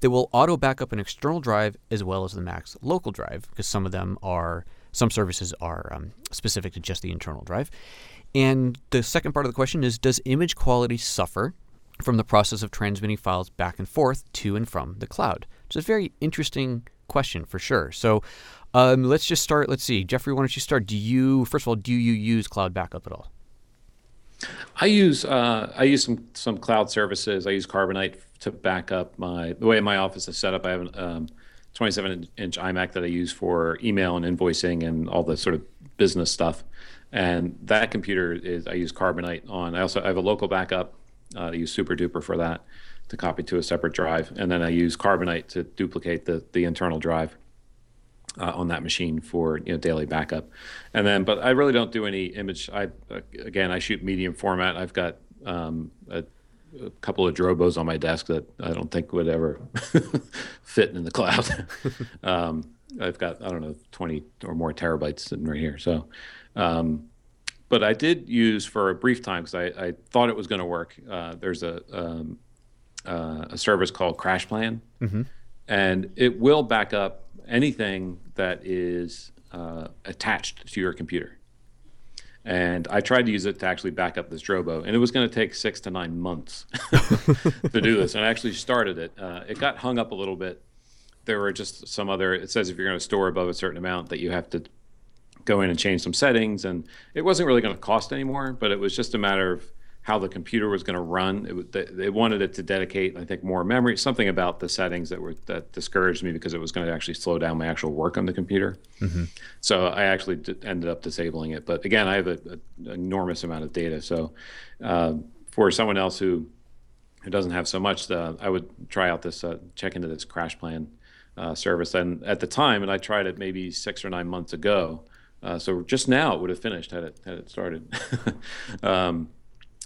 that will auto backup an external drive as well as the Mac's local drive? Because some of them are some services are um, specific to just the internal drive. And the second part of the question is Does image quality suffer from the process of transmitting files back and forth to and from the cloud? It's a very interesting question for sure. So um, let's just start. Let's see, Jeffrey, why don't you start? Do you first of all do you use cloud backup at all? I use uh, I use some some cloud services. I use Carbonite to back up my the way my office is set up. I have a um, 27 inch iMac that I use for email and invoicing and all the sort of business stuff. And that computer is I use Carbonite on. I also I have a local backup. Uh, I use SuperDuper for that to copy to a separate drive, and then I use Carbonite to duplicate the the internal drive uh, on that machine for you know daily backup, and then but I really don't do any image. I uh, again I shoot medium format. I've got um, a, a couple of Drobos on my desk that I don't think would ever <laughs> fit in the cloud. <laughs> um, I've got I don't know twenty or more terabytes sitting right here. So, um, but I did use for a brief time because I, I thought it was going to work. Uh, there's a um, uh, a service called Crash Plan, and it will back up anything that is uh, attached to your computer. And I tried to use it to actually back up this Drobo, and it was going to take six to nine months <laughs> to do this. And I actually started it. Uh, it got hung up a little bit. There were just some other. It says if you're going to store above a certain amount, that you have to go in and change some settings, and it wasn't really going to cost anymore. But it was just a matter of how the computer was going to run. It, they, they wanted it to dedicate, I think, more memory. Something about the settings that were that discouraged me because it was going to actually slow down my actual work on the computer. So I actually d- ended up disabling it. But again, I have an enormous amount of data. So uh, for someone else who who doesn't have so much, uh, I would try out this, uh, check into this crash plan uh, service. And at the time, and I tried it maybe six or nine months ago. Uh, so just now it would have finished had it had it started. <laughs> um,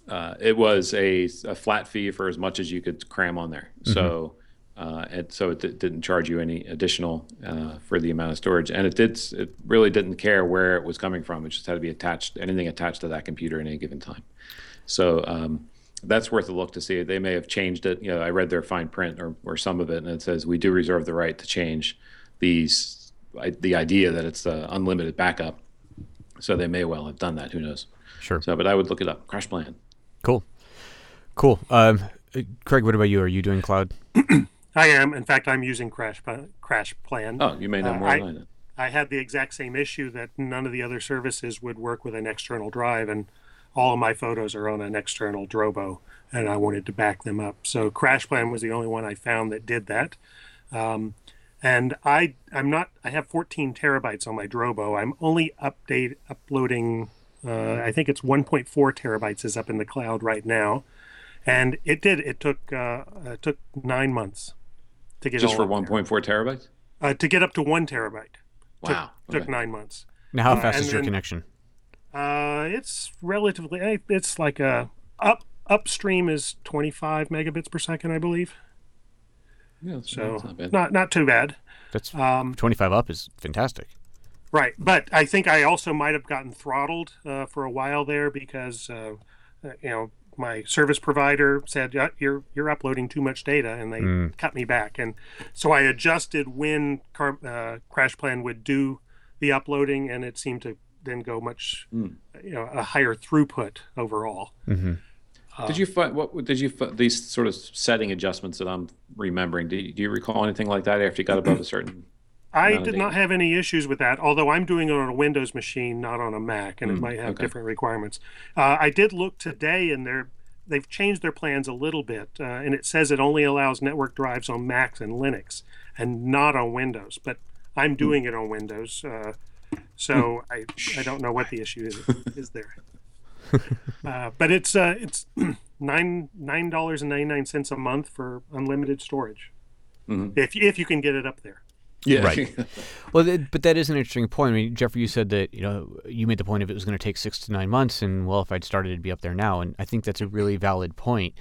uh, it was a, a flat fee for as much as you could cram on there. So, uh, and so it d- didn't charge you any additional uh, for the amount of storage, and it did. It really didn't care where it was coming from. It just had to be attached, anything attached to that computer at any given time. So um, that's worth a look to see. They may have changed it. You know, I read their fine print or, or some of it, and it says we do reserve the right to change these. I, the idea that it's uh, unlimited backup. So they may well have done that. Who knows? Sure. So, but I would look it up. Crash Plan. Cool. Cool. Um, uh, Craig, what about you? Are you doing cloud? <clears throat> I am. In fact, I'm using Crash Crash Plan. Oh, you may know Uh, more I- than I do. I had the exact same issue that none of the other services would work with an external drive, and all of my photos are on an external Drobo, and I wanted to back them up. So Crash Plan was the only one I found that did that. Um, and I, I'm not. I have 14 terabytes on my Drobo. I'm only update uploading. Uh, I think it's 1.4 terabytes is up in the cloud right now, and it did. It took uh, it took nine months to get Just all for up there. 1.4 terabytes? uh, to get up to one terabyte. Wow. took Okay. nine months. Now, how Uh, fast and is your then- connection? Uh, it's relatively. eh, It's like a up upstream is 25 megabits per second, I believe. Yeah, that's, So not bad. not not too bad. That's Um, 25 up is fantastic. Right, but I think I also might have gotten throttled uh, for a while there because uh, uh, you know my service provider said "Yeah, you're you're uploading too much data, and they cut me back. And so I adjusted when Car- uh, Crash Plan would do the uploading, and it seemed to then go much you know a higher throughput overall. did you find what did you fi- these sort of setting adjustments that I'm remembering? Do you, do you recall anything like that after you got above a certain? I did not have any issues with that, although I'm doing it on a Windows machine, not on a Mac, and it might have okay. different requirements. Uh, I did look today, and they're they've changed their plans a little bit, uh, and it says it only allows network drives on Macs and Linux, and not on Windows. But I'm doing it on Windows, uh, so I I don't know what the issue is <laughs> is there. Uh, but it's uh, it's <clears throat> nine nine dollars and ninety nine cents a month for unlimited storage, if if you can get it up there. Yeah. Right. <laughs> Well, th- but that is an interesting point. I mean, Jeffrey, you said that you know you made the point of it was going to take six to nine months, and well, if I'd started, it'd be up there now. And I think that's a really valid point.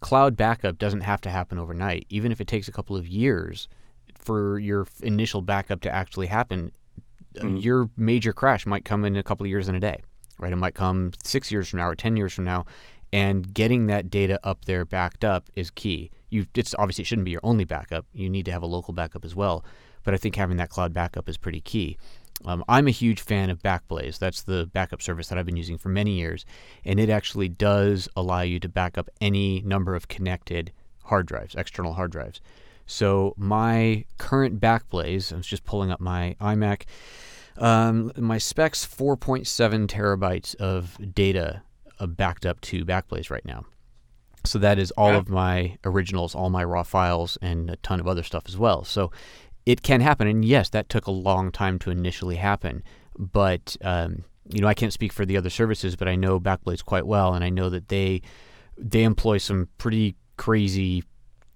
Cloud backup doesn't have to happen overnight, even if it takes a couple of years for your initial backup to actually happen. uh, Your major crash might come in a couple of years in a day, right? It might come six years from now or ten years from now, and getting that data up there backed up is key. You, it's obviously it shouldn't be your only backup. You need to have a local backup as well, but I think having that cloud backup is pretty key. Um, I'm a huge fan of Backblaze. That's the backup service that I've been using for many years, and it actually does allow you to back up any number of connected hard drives, external hard drives. So my current Backblaze, I was just pulling up my iMac. Um, my specs 4.7 terabytes of data uh, backed up to Backblaze right now. So that is all of my originals, all my raw files, and a ton of other stuff as well. So it can happen, and yes, that took a long time to initially happen. But um, you know, I can't speak for the other services, but I know Backblaze quite well, and I know that they they employ some pretty crazy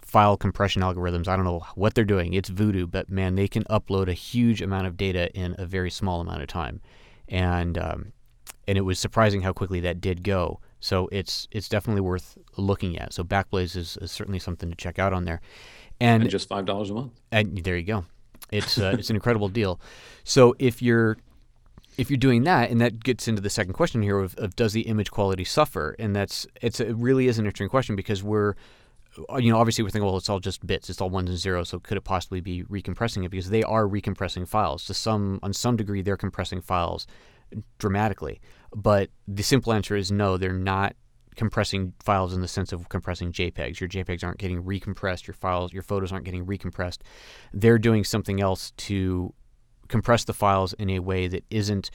file compression algorithms. I don't know what they're doing. It's voodoo, but man, they can upload a huge amount of data in a very small amount of time, and um, and it was surprising how quickly that did go. So it's it's definitely worth looking at. So Backblaze is, is certainly something to check out on there, and and just five dollars a month. and there you go. It's uh, it's an incredible deal. So if you're if you're doing that, and that gets into the second question here of, of does the image quality suffer? And that's it's it really is an interesting question because we're uh, you know obviously we're thinking well it's all just bits it's all ones and zeros so could it possibly be recompressing it because they are recompressing files to some on some degree they're compressing files dramatically but the simple answer is no they're not compressing files in the sense of compressing JPEGs. Your JPEGs aren't getting recompressed. Your files, your photos aren't getting recompressed. They're doing something else to compress the files in a way that isn't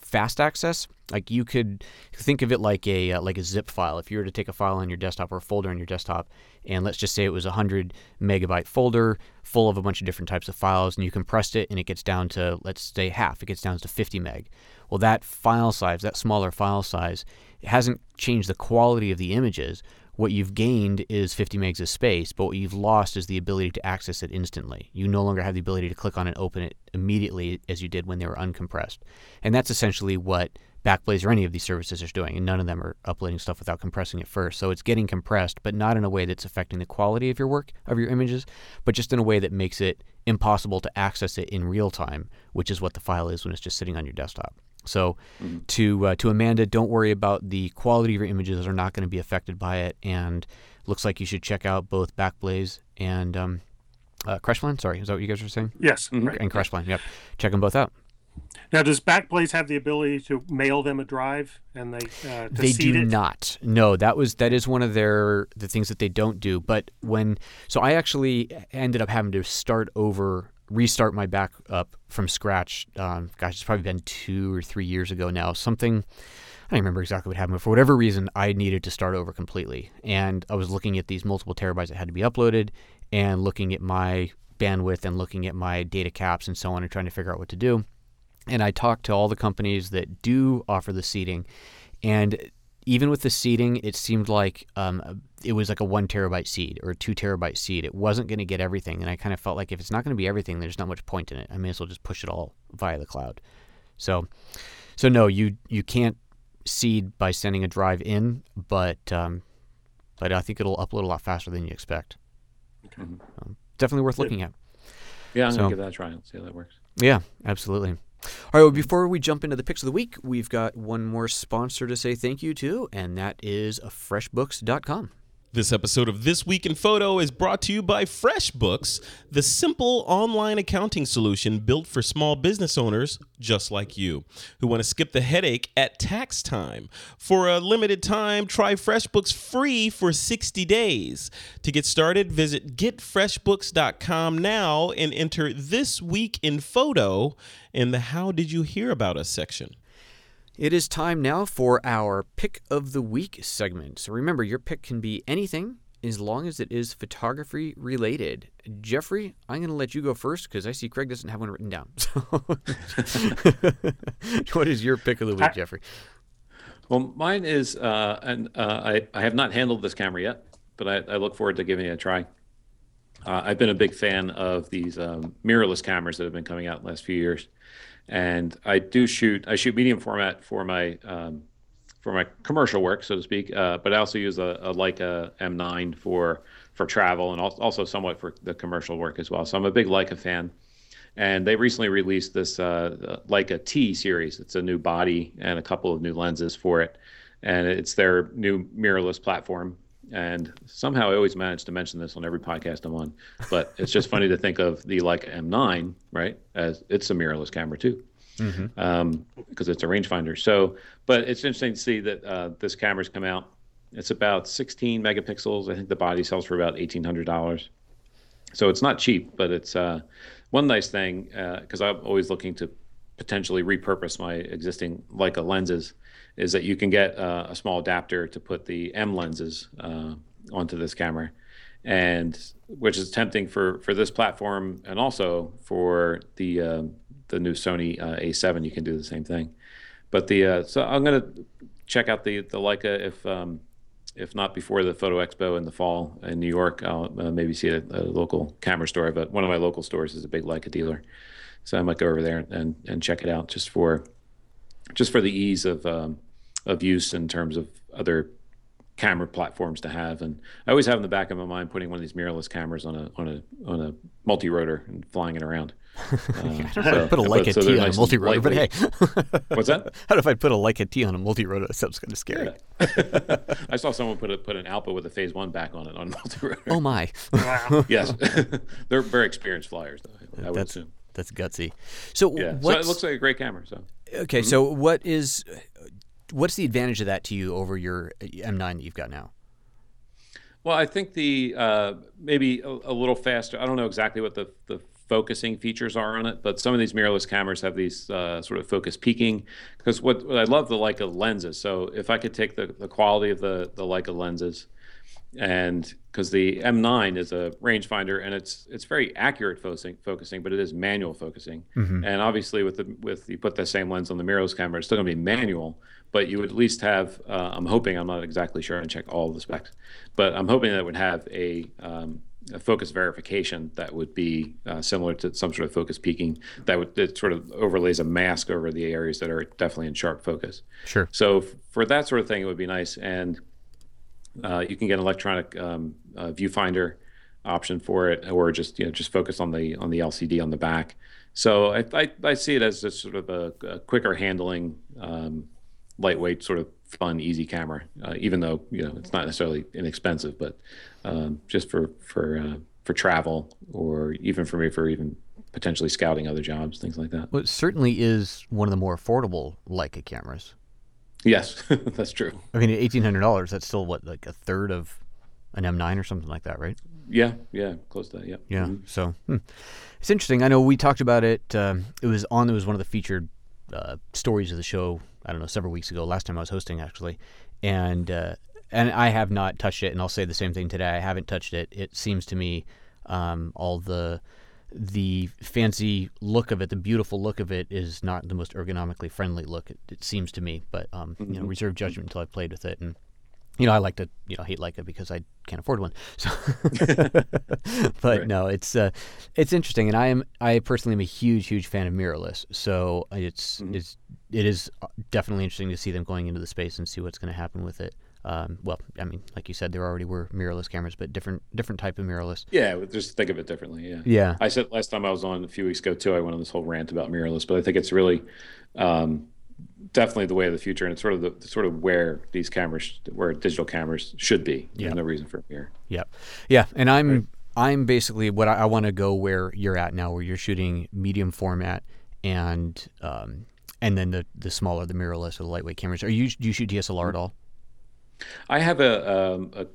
fast access. Like you could think of it like a uh, like a zip file. If you were to take a file on your desktop or a folder on your desktop, and let's just say it was a hundred megabyte folder full of a bunch of different types of files, and you compressed it, and it gets down to let's say half. It gets down to 50 meg. Well, that file size, that smaller file size, hasn't changed the quality of the images. What you've gained is 50 megs of space, but what you've lost is the ability to access it instantly. You no longer have the ability to click on and open it immediately as you did when they were uncompressed. And that's essentially what Backblaze or any of these services are doing, and none of them are uploading stuff without compressing it first. So it's getting compressed, but not in a way that's affecting the quality of your work, of your images, but just in a way that makes it impossible to access it in real time, which is what the file is when it's just sitting on your desktop. So, to uh, to Amanda, don't worry about the quality of your images; are not going to be affected by it. And looks like you should check out both Backblaze and um, uh. Sorry, is that what you guys were saying? Yes. right. And Crashplan. Yep, check them both out. Now, does Backblaze have the ability to mail them a drive and they uh, they do it? not. No, that was that is one of their the things that they don't do. But when so I actually ended up having to start over, restart my backup from scratch. Um, gosh, it's probably been two or three years ago now. Something I don't remember exactly what happened, but for whatever reason, I needed to start over completely. And I was looking at these multiple terabytes that had to be uploaded, and looking at my bandwidth and looking at my data caps and so on, and trying to figure out what to do and I talked to all the companies that do offer the seeding, and even with the seeding, it seemed like um, it was like a one terabyte seed or a two terabyte seed. It wasn't going to get everything, and I kind of felt like if it's not going to be everything, there's not much point in it. I may as well just push it all via the cloud. So, so no, you you can't seed by sending a drive in, but um, but I think it'll upload a lot faster than you expect. Um, definitely worth looking at. Yeah, I'm So- gonna give that a try and see how that works. Yeah, absolutely. All right, well, before we jump into the picks of the week, we've got one more sponsor to say thank you to, and that is freshbooks.com. This episode of This Week in Photo is brought to you by FreshBooks, the simple online accounting solution built for small business owners just like you who want to skip the headache at tax time. For a limited time, try FreshBooks free for 60 days. To get started, visit getfreshbooks.com now and enter This Week in Photo in the How Did You Hear About Us section. It is time now for our pick of the week segment. So remember, your pick can be anything as long as it is photography related. Jeffrey, I'm going to let you go first because I see Craig doesn't have one written down. <laughs> So <laughs> what is your pick of the week, Jeffrey? Well, mine is, uh, and uh, I, I have not handled this camera yet, but I, I look forward to giving it a try. Uh, I've been a big fan of these um, mirrorless cameras that have been coming out in the last few years, and I do shoot. I shoot medium format for my um, for my commercial work, so to speak. Uh, but I also use a, a Leica M9 for for travel and also somewhat for the commercial work as well. So I'm a big Leica fan. And they recently released this uh, Leica T series. It's a new body and a couple of new lenses for it, and it's their new mirrorless platform. And somehow I always manage to mention this on every podcast I'm on, but it's just funny to think of the Leica M9, right? As it's a mirrorless camera too because mm-hmm. um, it's a rangefinder. So, but it's interesting to see that uh, this camera's come out. It's about 16 megapixels. I think the body sells for about $1,800. So it's not cheap, but it's uh, one nice thing because uh, I'm always looking to potentially repurpose my existing Leica lenses. Is that you can get uh, a small adapter to put the M lenses uh, onto this camera, and which is tempting for for this platform and also for the um, the new Sony uh, A7, you can do the same thing. But the uh, so I'm gonna check out the the Leica if um, if not before the Photo Expo in the fall in New York. I'll uh, maybe see a, a, local camera store. But one of my local stores is a big Leica dealer, so I might go over there and and check it out just for just for the ease of um, of use in terms of other camera platforms to have. And I always have in the back of my mind putting one of these mirrorless cameras on a on a on a multi rotor and flying it around. <laughs> Um, so, if I put a Leica so T on nice a multi rotor, but hey, what's that? <laughs> How if I put a Leica T on a multi rotor? That sounds kind of scary. Yeah. <laughs> I saw someone put a, put an Alpa with a Phase One back on it on multi rotor. Oh my! Wow. yes, they're very experienced flyers, though. I would that's, assume. That's gutsy. So yeah, so it looks like a great camera. So okay, mm-hmm. so what is what's the advantage of that to you over your M9 that you've got now? Well, I think the uh, maybe a, a, little faster. I don't know exactly what the, the focusing features are on it, but some of these mirrorless cameras have these uh, sort of focus peaking. Because what, what, I love the Leica lenses. So if I could take the, the quality of the the Leica lenses, and because the M9 is a rangefinder and it's it's very accurate focusing, focusing, but it is manual focusing. Mm-hmm. And obviously, with the with you put the same lens on the mirrorless camera, it's still going to be manual but you would at least have. Uh, I'm hoping. I'm not exactly sure. I check all the specs, but I'm hoping that it would have a, um, a focus verification that would be uh, similar to some sort of focus peaking that would that sort of overlays a mask over the areas that are definitely in sharp focus. Sure. So for that sort of thing, it would be nice, and uh, you can get an electronic um, uh, viewfinder option for it, or just you know just focus on the on the LCD on the back. So I, I, I see it as just sort of a, a quicker handling um, lightweight, sort of fun, easy camera. Uh, even though you know it's not necessarily inexpensive, but um, just for for uh, for travel or even for me for even potentially scouting other jobs, things like that. Well, it certainly is one of the more affordable Leica cameras. Yes, <laughs> that's true. I mean, eighteen hundred dollars. That's still what like a third of an M9 or something like that, right? Yeah, yeah, close to that. Yeah. Yeah. Mm-hmm. So hmm. it's interesting. I know we talked about it. Um, it was on. It was one of the featured uh, stories of the show I don't know several weeks ago. Last time I was hosting actually, and uh, and I have not touched it. And I'll say the same thing today. I haven't touched it. It seems to me um, all the the fancy look of it, the beautiful look of it, is not the most ergonomically friendly look. It, it seems to me, but um, mm-hmm. you know, reserve judgment until I've played with it and you know, I like to, you know, hate Leica because I can't afford one. So, <laughs> but right. no, it's uh, it's interesting, and I am I personally am a huge, huge fan of mirrorless. So it's mm-hmm. it's it is uh, definitely interesting to see them going into the space and see what's going to happen with it. Um, well, I mean, like you said, there already were mirrorless cameras, but different different type of mirrorless. Yeah, just think of it differently. Yeah. Yeah. I said last time I was on a few weeks ago too. I went on this whole rant about mirrorless, but I think it's really um, definitely the way of the future, and it's sort of the sort of where these cameras, where digital cameras should be. Yeah. no reason for them here. Yep. Yeah, and I'm right. I'm basically what I, I want to go where you're at now, where you're shooting medium format and um, and then the the smaller, the mirrorless or the lightweight cameras. Are you do you shoot DSLR at all? I have a, um, a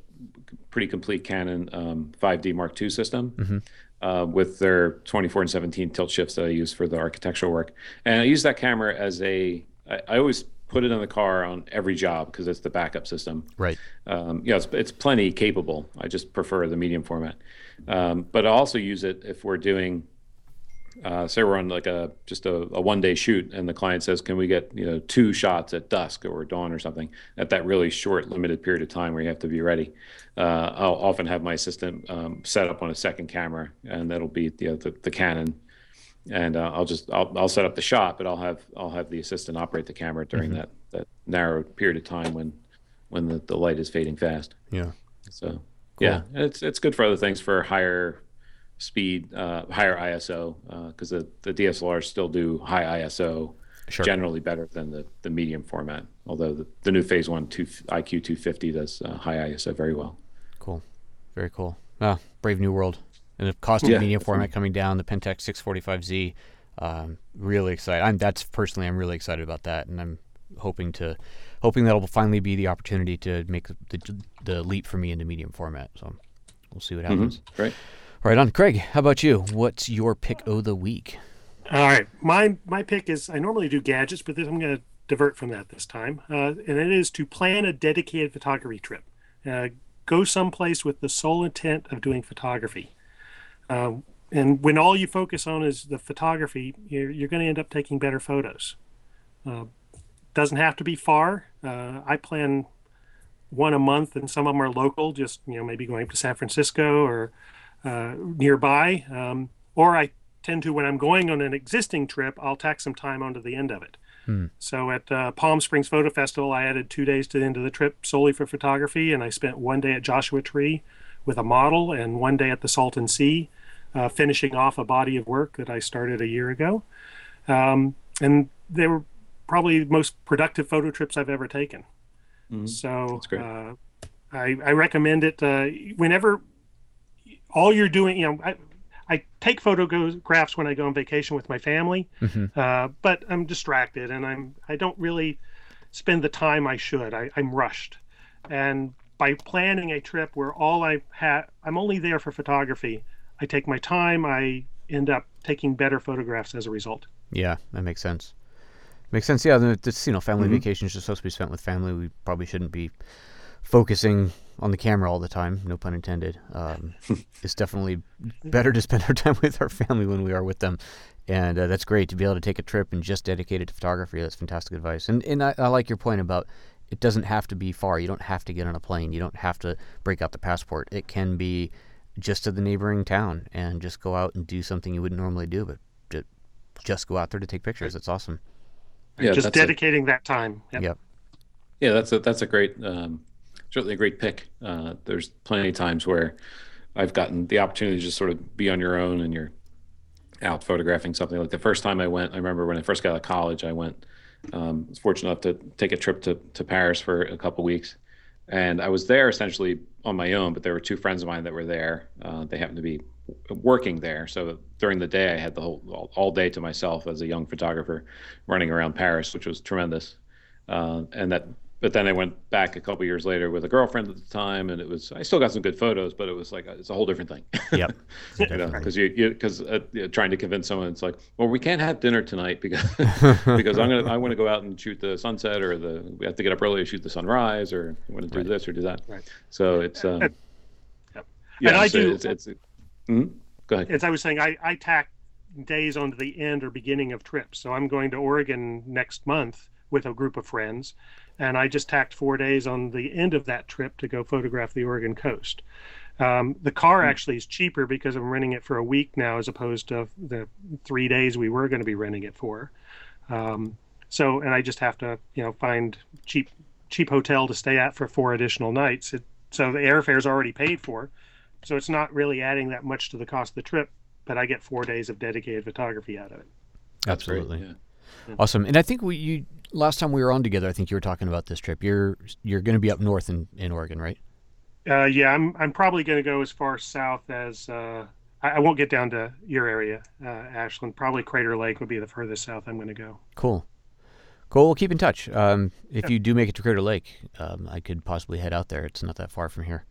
pretty complete Canon um, 5D Mark II system. Mm-hmm. Uh, with their 24 and 17 tilt shifts that I use for the architectural work, and I use that camera as a. I, I always put it in the car on every job because it's the backup system. Right. Um, yeah, it's, it's plenty capable. I just prefer the medium format. Um, but I also use it if we're doing uh, say we're on like a just a, a, one day shoot and the client says can we get you know two shots at dusk or dawn or something? At that really short limited period of time where you have to be ready. Uh, i'll often have my assistant um, set up on a second camera and that'll be you know, the, the canon. And uh, i'll just I'll, I'll set up the shot but i'll have i'll have the assistant operate the camera during mm-hmm. that that narrow period of time when when the, the light is fading fast. Yeah. So cool. yeah it's it's good for other things for higher speed, uh, higher ISO, because uh, the, the DSLRs still do high ISO sure. generally better than the, the medium format. Although the, the new Phase One two, IQ 250 does uh, high ISO very well. Cool, very cool. Ah, Brave New World, and the cost of yeah, medium format coming down. The Pentax 645Z. Um, really excited. I'm that's personally I'm really excited about that, and I'm hoping to hoping that'll finally be the opportunity to make the, the leap for me into medium format. So we'll see what mm-hmm. happens. Mm-hmm. Right. Right on. Craig, how about you? What's your pick of the week? All right. My, my pick is I normally do gadgets, but this, I'm going to divert from that this time. Uh, and it is to plan a dedicated photography trip. Uh, go someplace with the sole intent of doing photography. Uh, and when all you focus on is the photography, you're, you're going to end up taking better photos. Uh, doesn't have to be far. Uh, I plan one a month, and some of them are local, just you know maybe going to San Francisco or uh, nearby, um, or I tend to when I'm going on an existing trip, I'll tack some time onto the end of it. Hmm. So at uh, Palm Springs Photo Festival, I added two days to the end of the trip solely for photography, and I spent one day at Joshua Tree with a model and one day at the Salton Sea, uh, finishing off a body of work that I started a year ago. Um, and they were probably the most productive photo trips I've ever taken. Mm-hmm. So uh, I, I, recommend it uh, whenever all you're doing, you know, I, I take photographs when I go on vacation with my family, mm-hmm. uh, but I'm distracted and I'm I don't really spend the time I should. I, I'm rushed, and by planning a trip where all I have, I'm only there for photography. I take my time. I end up taking better photographs as a result. Yeah, that makes sense. Makes sense. Yeah, this you know, family mm-hmm. vacations are supposed to be spent with family. We probably shouldn't be focusing on the camera all the time, no pun intended. Um, <laughs> it's definitely better to spend our <laughs> time with our family when we are with them. And uh, that's great to be able to take a trip and just dedicate it to photography. That's fantastic advice. And and I, I, like your point about it doesn't have to be far. You don't have to get on a plane. You don't have to break out the passport. It can be just to the neighboring town and just go out and do something you wouldn't normally do, but just just go out there to take pictures. That's awesome. Yeah, just dedicating a, that time. Yep. yep. Yeah, that's a that's a great um, certainly a great pick. Uh, there's plenty of times where I've gotten the opportunity to just sort of be on your own and you're out photographing something. Like the first time I went, I remember when I first got out of college, I went, um, was fortunate enough to take a trip to, to Paris for a couple weeks. And I was there essentially on my own, but there were two friends of mine that were there. Uh, they happened to be working there. So during the day, I had the whole all, all, day to myself as a young photographer running around Paris, which was tremendous. Uh, and that but then I went back a couple years later with a girlfriend at the time, and it was I still got some good photos, but it was like a, it's a whole different thing. Yep. <laughs> you know, because you because uh, you know, trying to convince someone it's like, well, we can't have dinner tonight because <laughs> because I'm gonna I want to go out and shoot the sunset, or the we have to get up early to shoot the sunrise, or I want to do right. this or do that. Right. So it's um, yep. yeah, and I so do. It's, it's, it's mm-hmm. Go ahead. As I was saying, I I tack days onto the end or beginning of trips. So I'm going to Oregon next month with a group of friends and I just tacked four days on the end of that trip to go photograph the Oregon coast. Um, the car hmm. actually is cheaper because I'm renting it for a week now, as opposed to the three days we were going to be renting it for. Um, so, and I just have to, you know, find cheap cheap hotel to stay at for four additional nights. It, so the airfare is already paid for, so it's not really adding that much to the cost of the trip. But I get four days of dedicated photography out of it. Absolutely, yeah. Awesome. And I think we you last time we were on together, I think you were talking about this trip. You're you're going to be up north in, in Oregon, right? Uh, yeah, I'm I'm probably going to go as far south as uh, I, I, won't get down to your area, uh, Ashland. Probably Crater Lake would be the furthest south I'm going to go. Cool. Cool. We'll keep in touch. Um, if yeah. you do make it to Crater Lake, um, I could possibly head out there. It's not that far from here.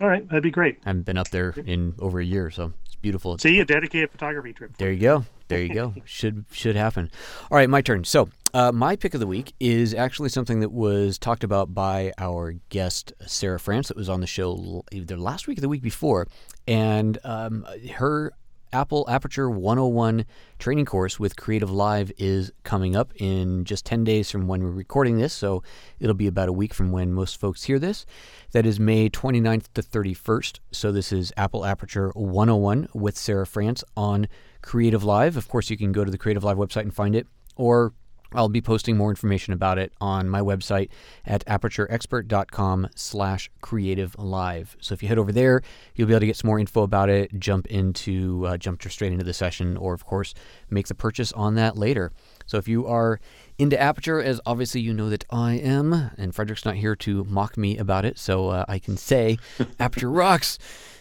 All right, that'd be great. I haven't been up there in over a year, so it's beautiful. See, a dedicated photography trip. There you go. There you go. <laughs> should should happen. All right, my turn. So, uh, my pick of the week is actually something that was talked about by our guest Sarah France that was on the show either last week or the week before, and um, her Apple Aperture 101 training course with Creative Live is coming up in just 10 days from when we're recording this. So it'll be about a week from when most folks hear this. That is May 29th to 31st. So this is Apple Aperture 101 with Sarah France on Creative Live. Of course, you can go to the Creative Live website and find it, or I'll be posting more information about it on my website at apertureexpert.com slash creative live. So if you head over there, you'll be able to get some more info about it, jump into, uh, jump straight into the session, or of course, make the purchase on that later. So if you are into Aperture, as obviously you know that I am, and Frederick's not here to mock me about it, so uh, I can say <laughs> Aperture rocks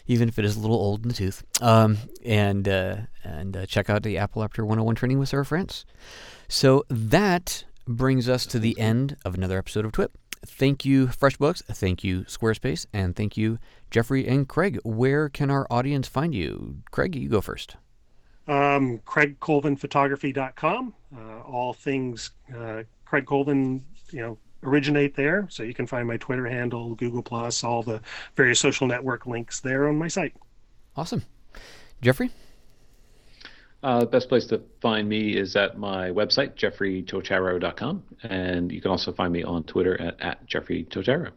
even if it is a little old in the tooth. Um, and uh, and uh, check out the Apple 101 training with Sarah France. So that brings us to the end of another episode of TWIP. Thank you, FreshBooks. Thank you, Squarespace. And thank you, Jeffrey and Craig. Where can our audience find you? Craig, you go first. Um, CraigColvinPhotography.com. Uh, all things uh, Craig Colvin, you know, originate there. So you can find my Twitter handle, Google Plus, all the various social network links there on my site. Awesome. Jeffrey? Uh, the best place to find me is at my website, jeffreytotaro.com. And you can also find me on Twitter at, at jeffreytotaro.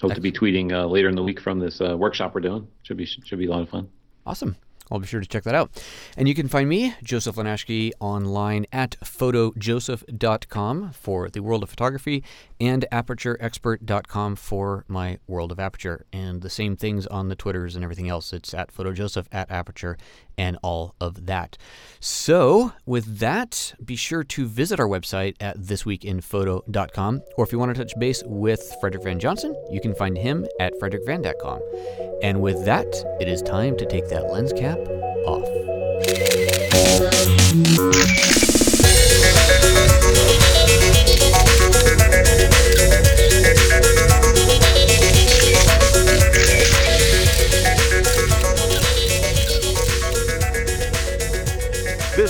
Hope Excellent. to be tweeting uh, later in the week from this uh, workshop we're doing. Should be should be a lot of fun. Awesome. I'll be sure to check that out. And you can find me, Joseph Linaschke, online at photojoseph.com for the world of photography and apertureexpert.com for my world of aperture. And the same things on the Twitters and everything else. It's at photojoseph, at aperture, and all of that. So, with that, be sure to visit our website at thisweekinphoto.com. Or if you want to touch base with Frederick Van Johnson, you can find him at frederickvan.com. And with that, it is time to take that lens cap off.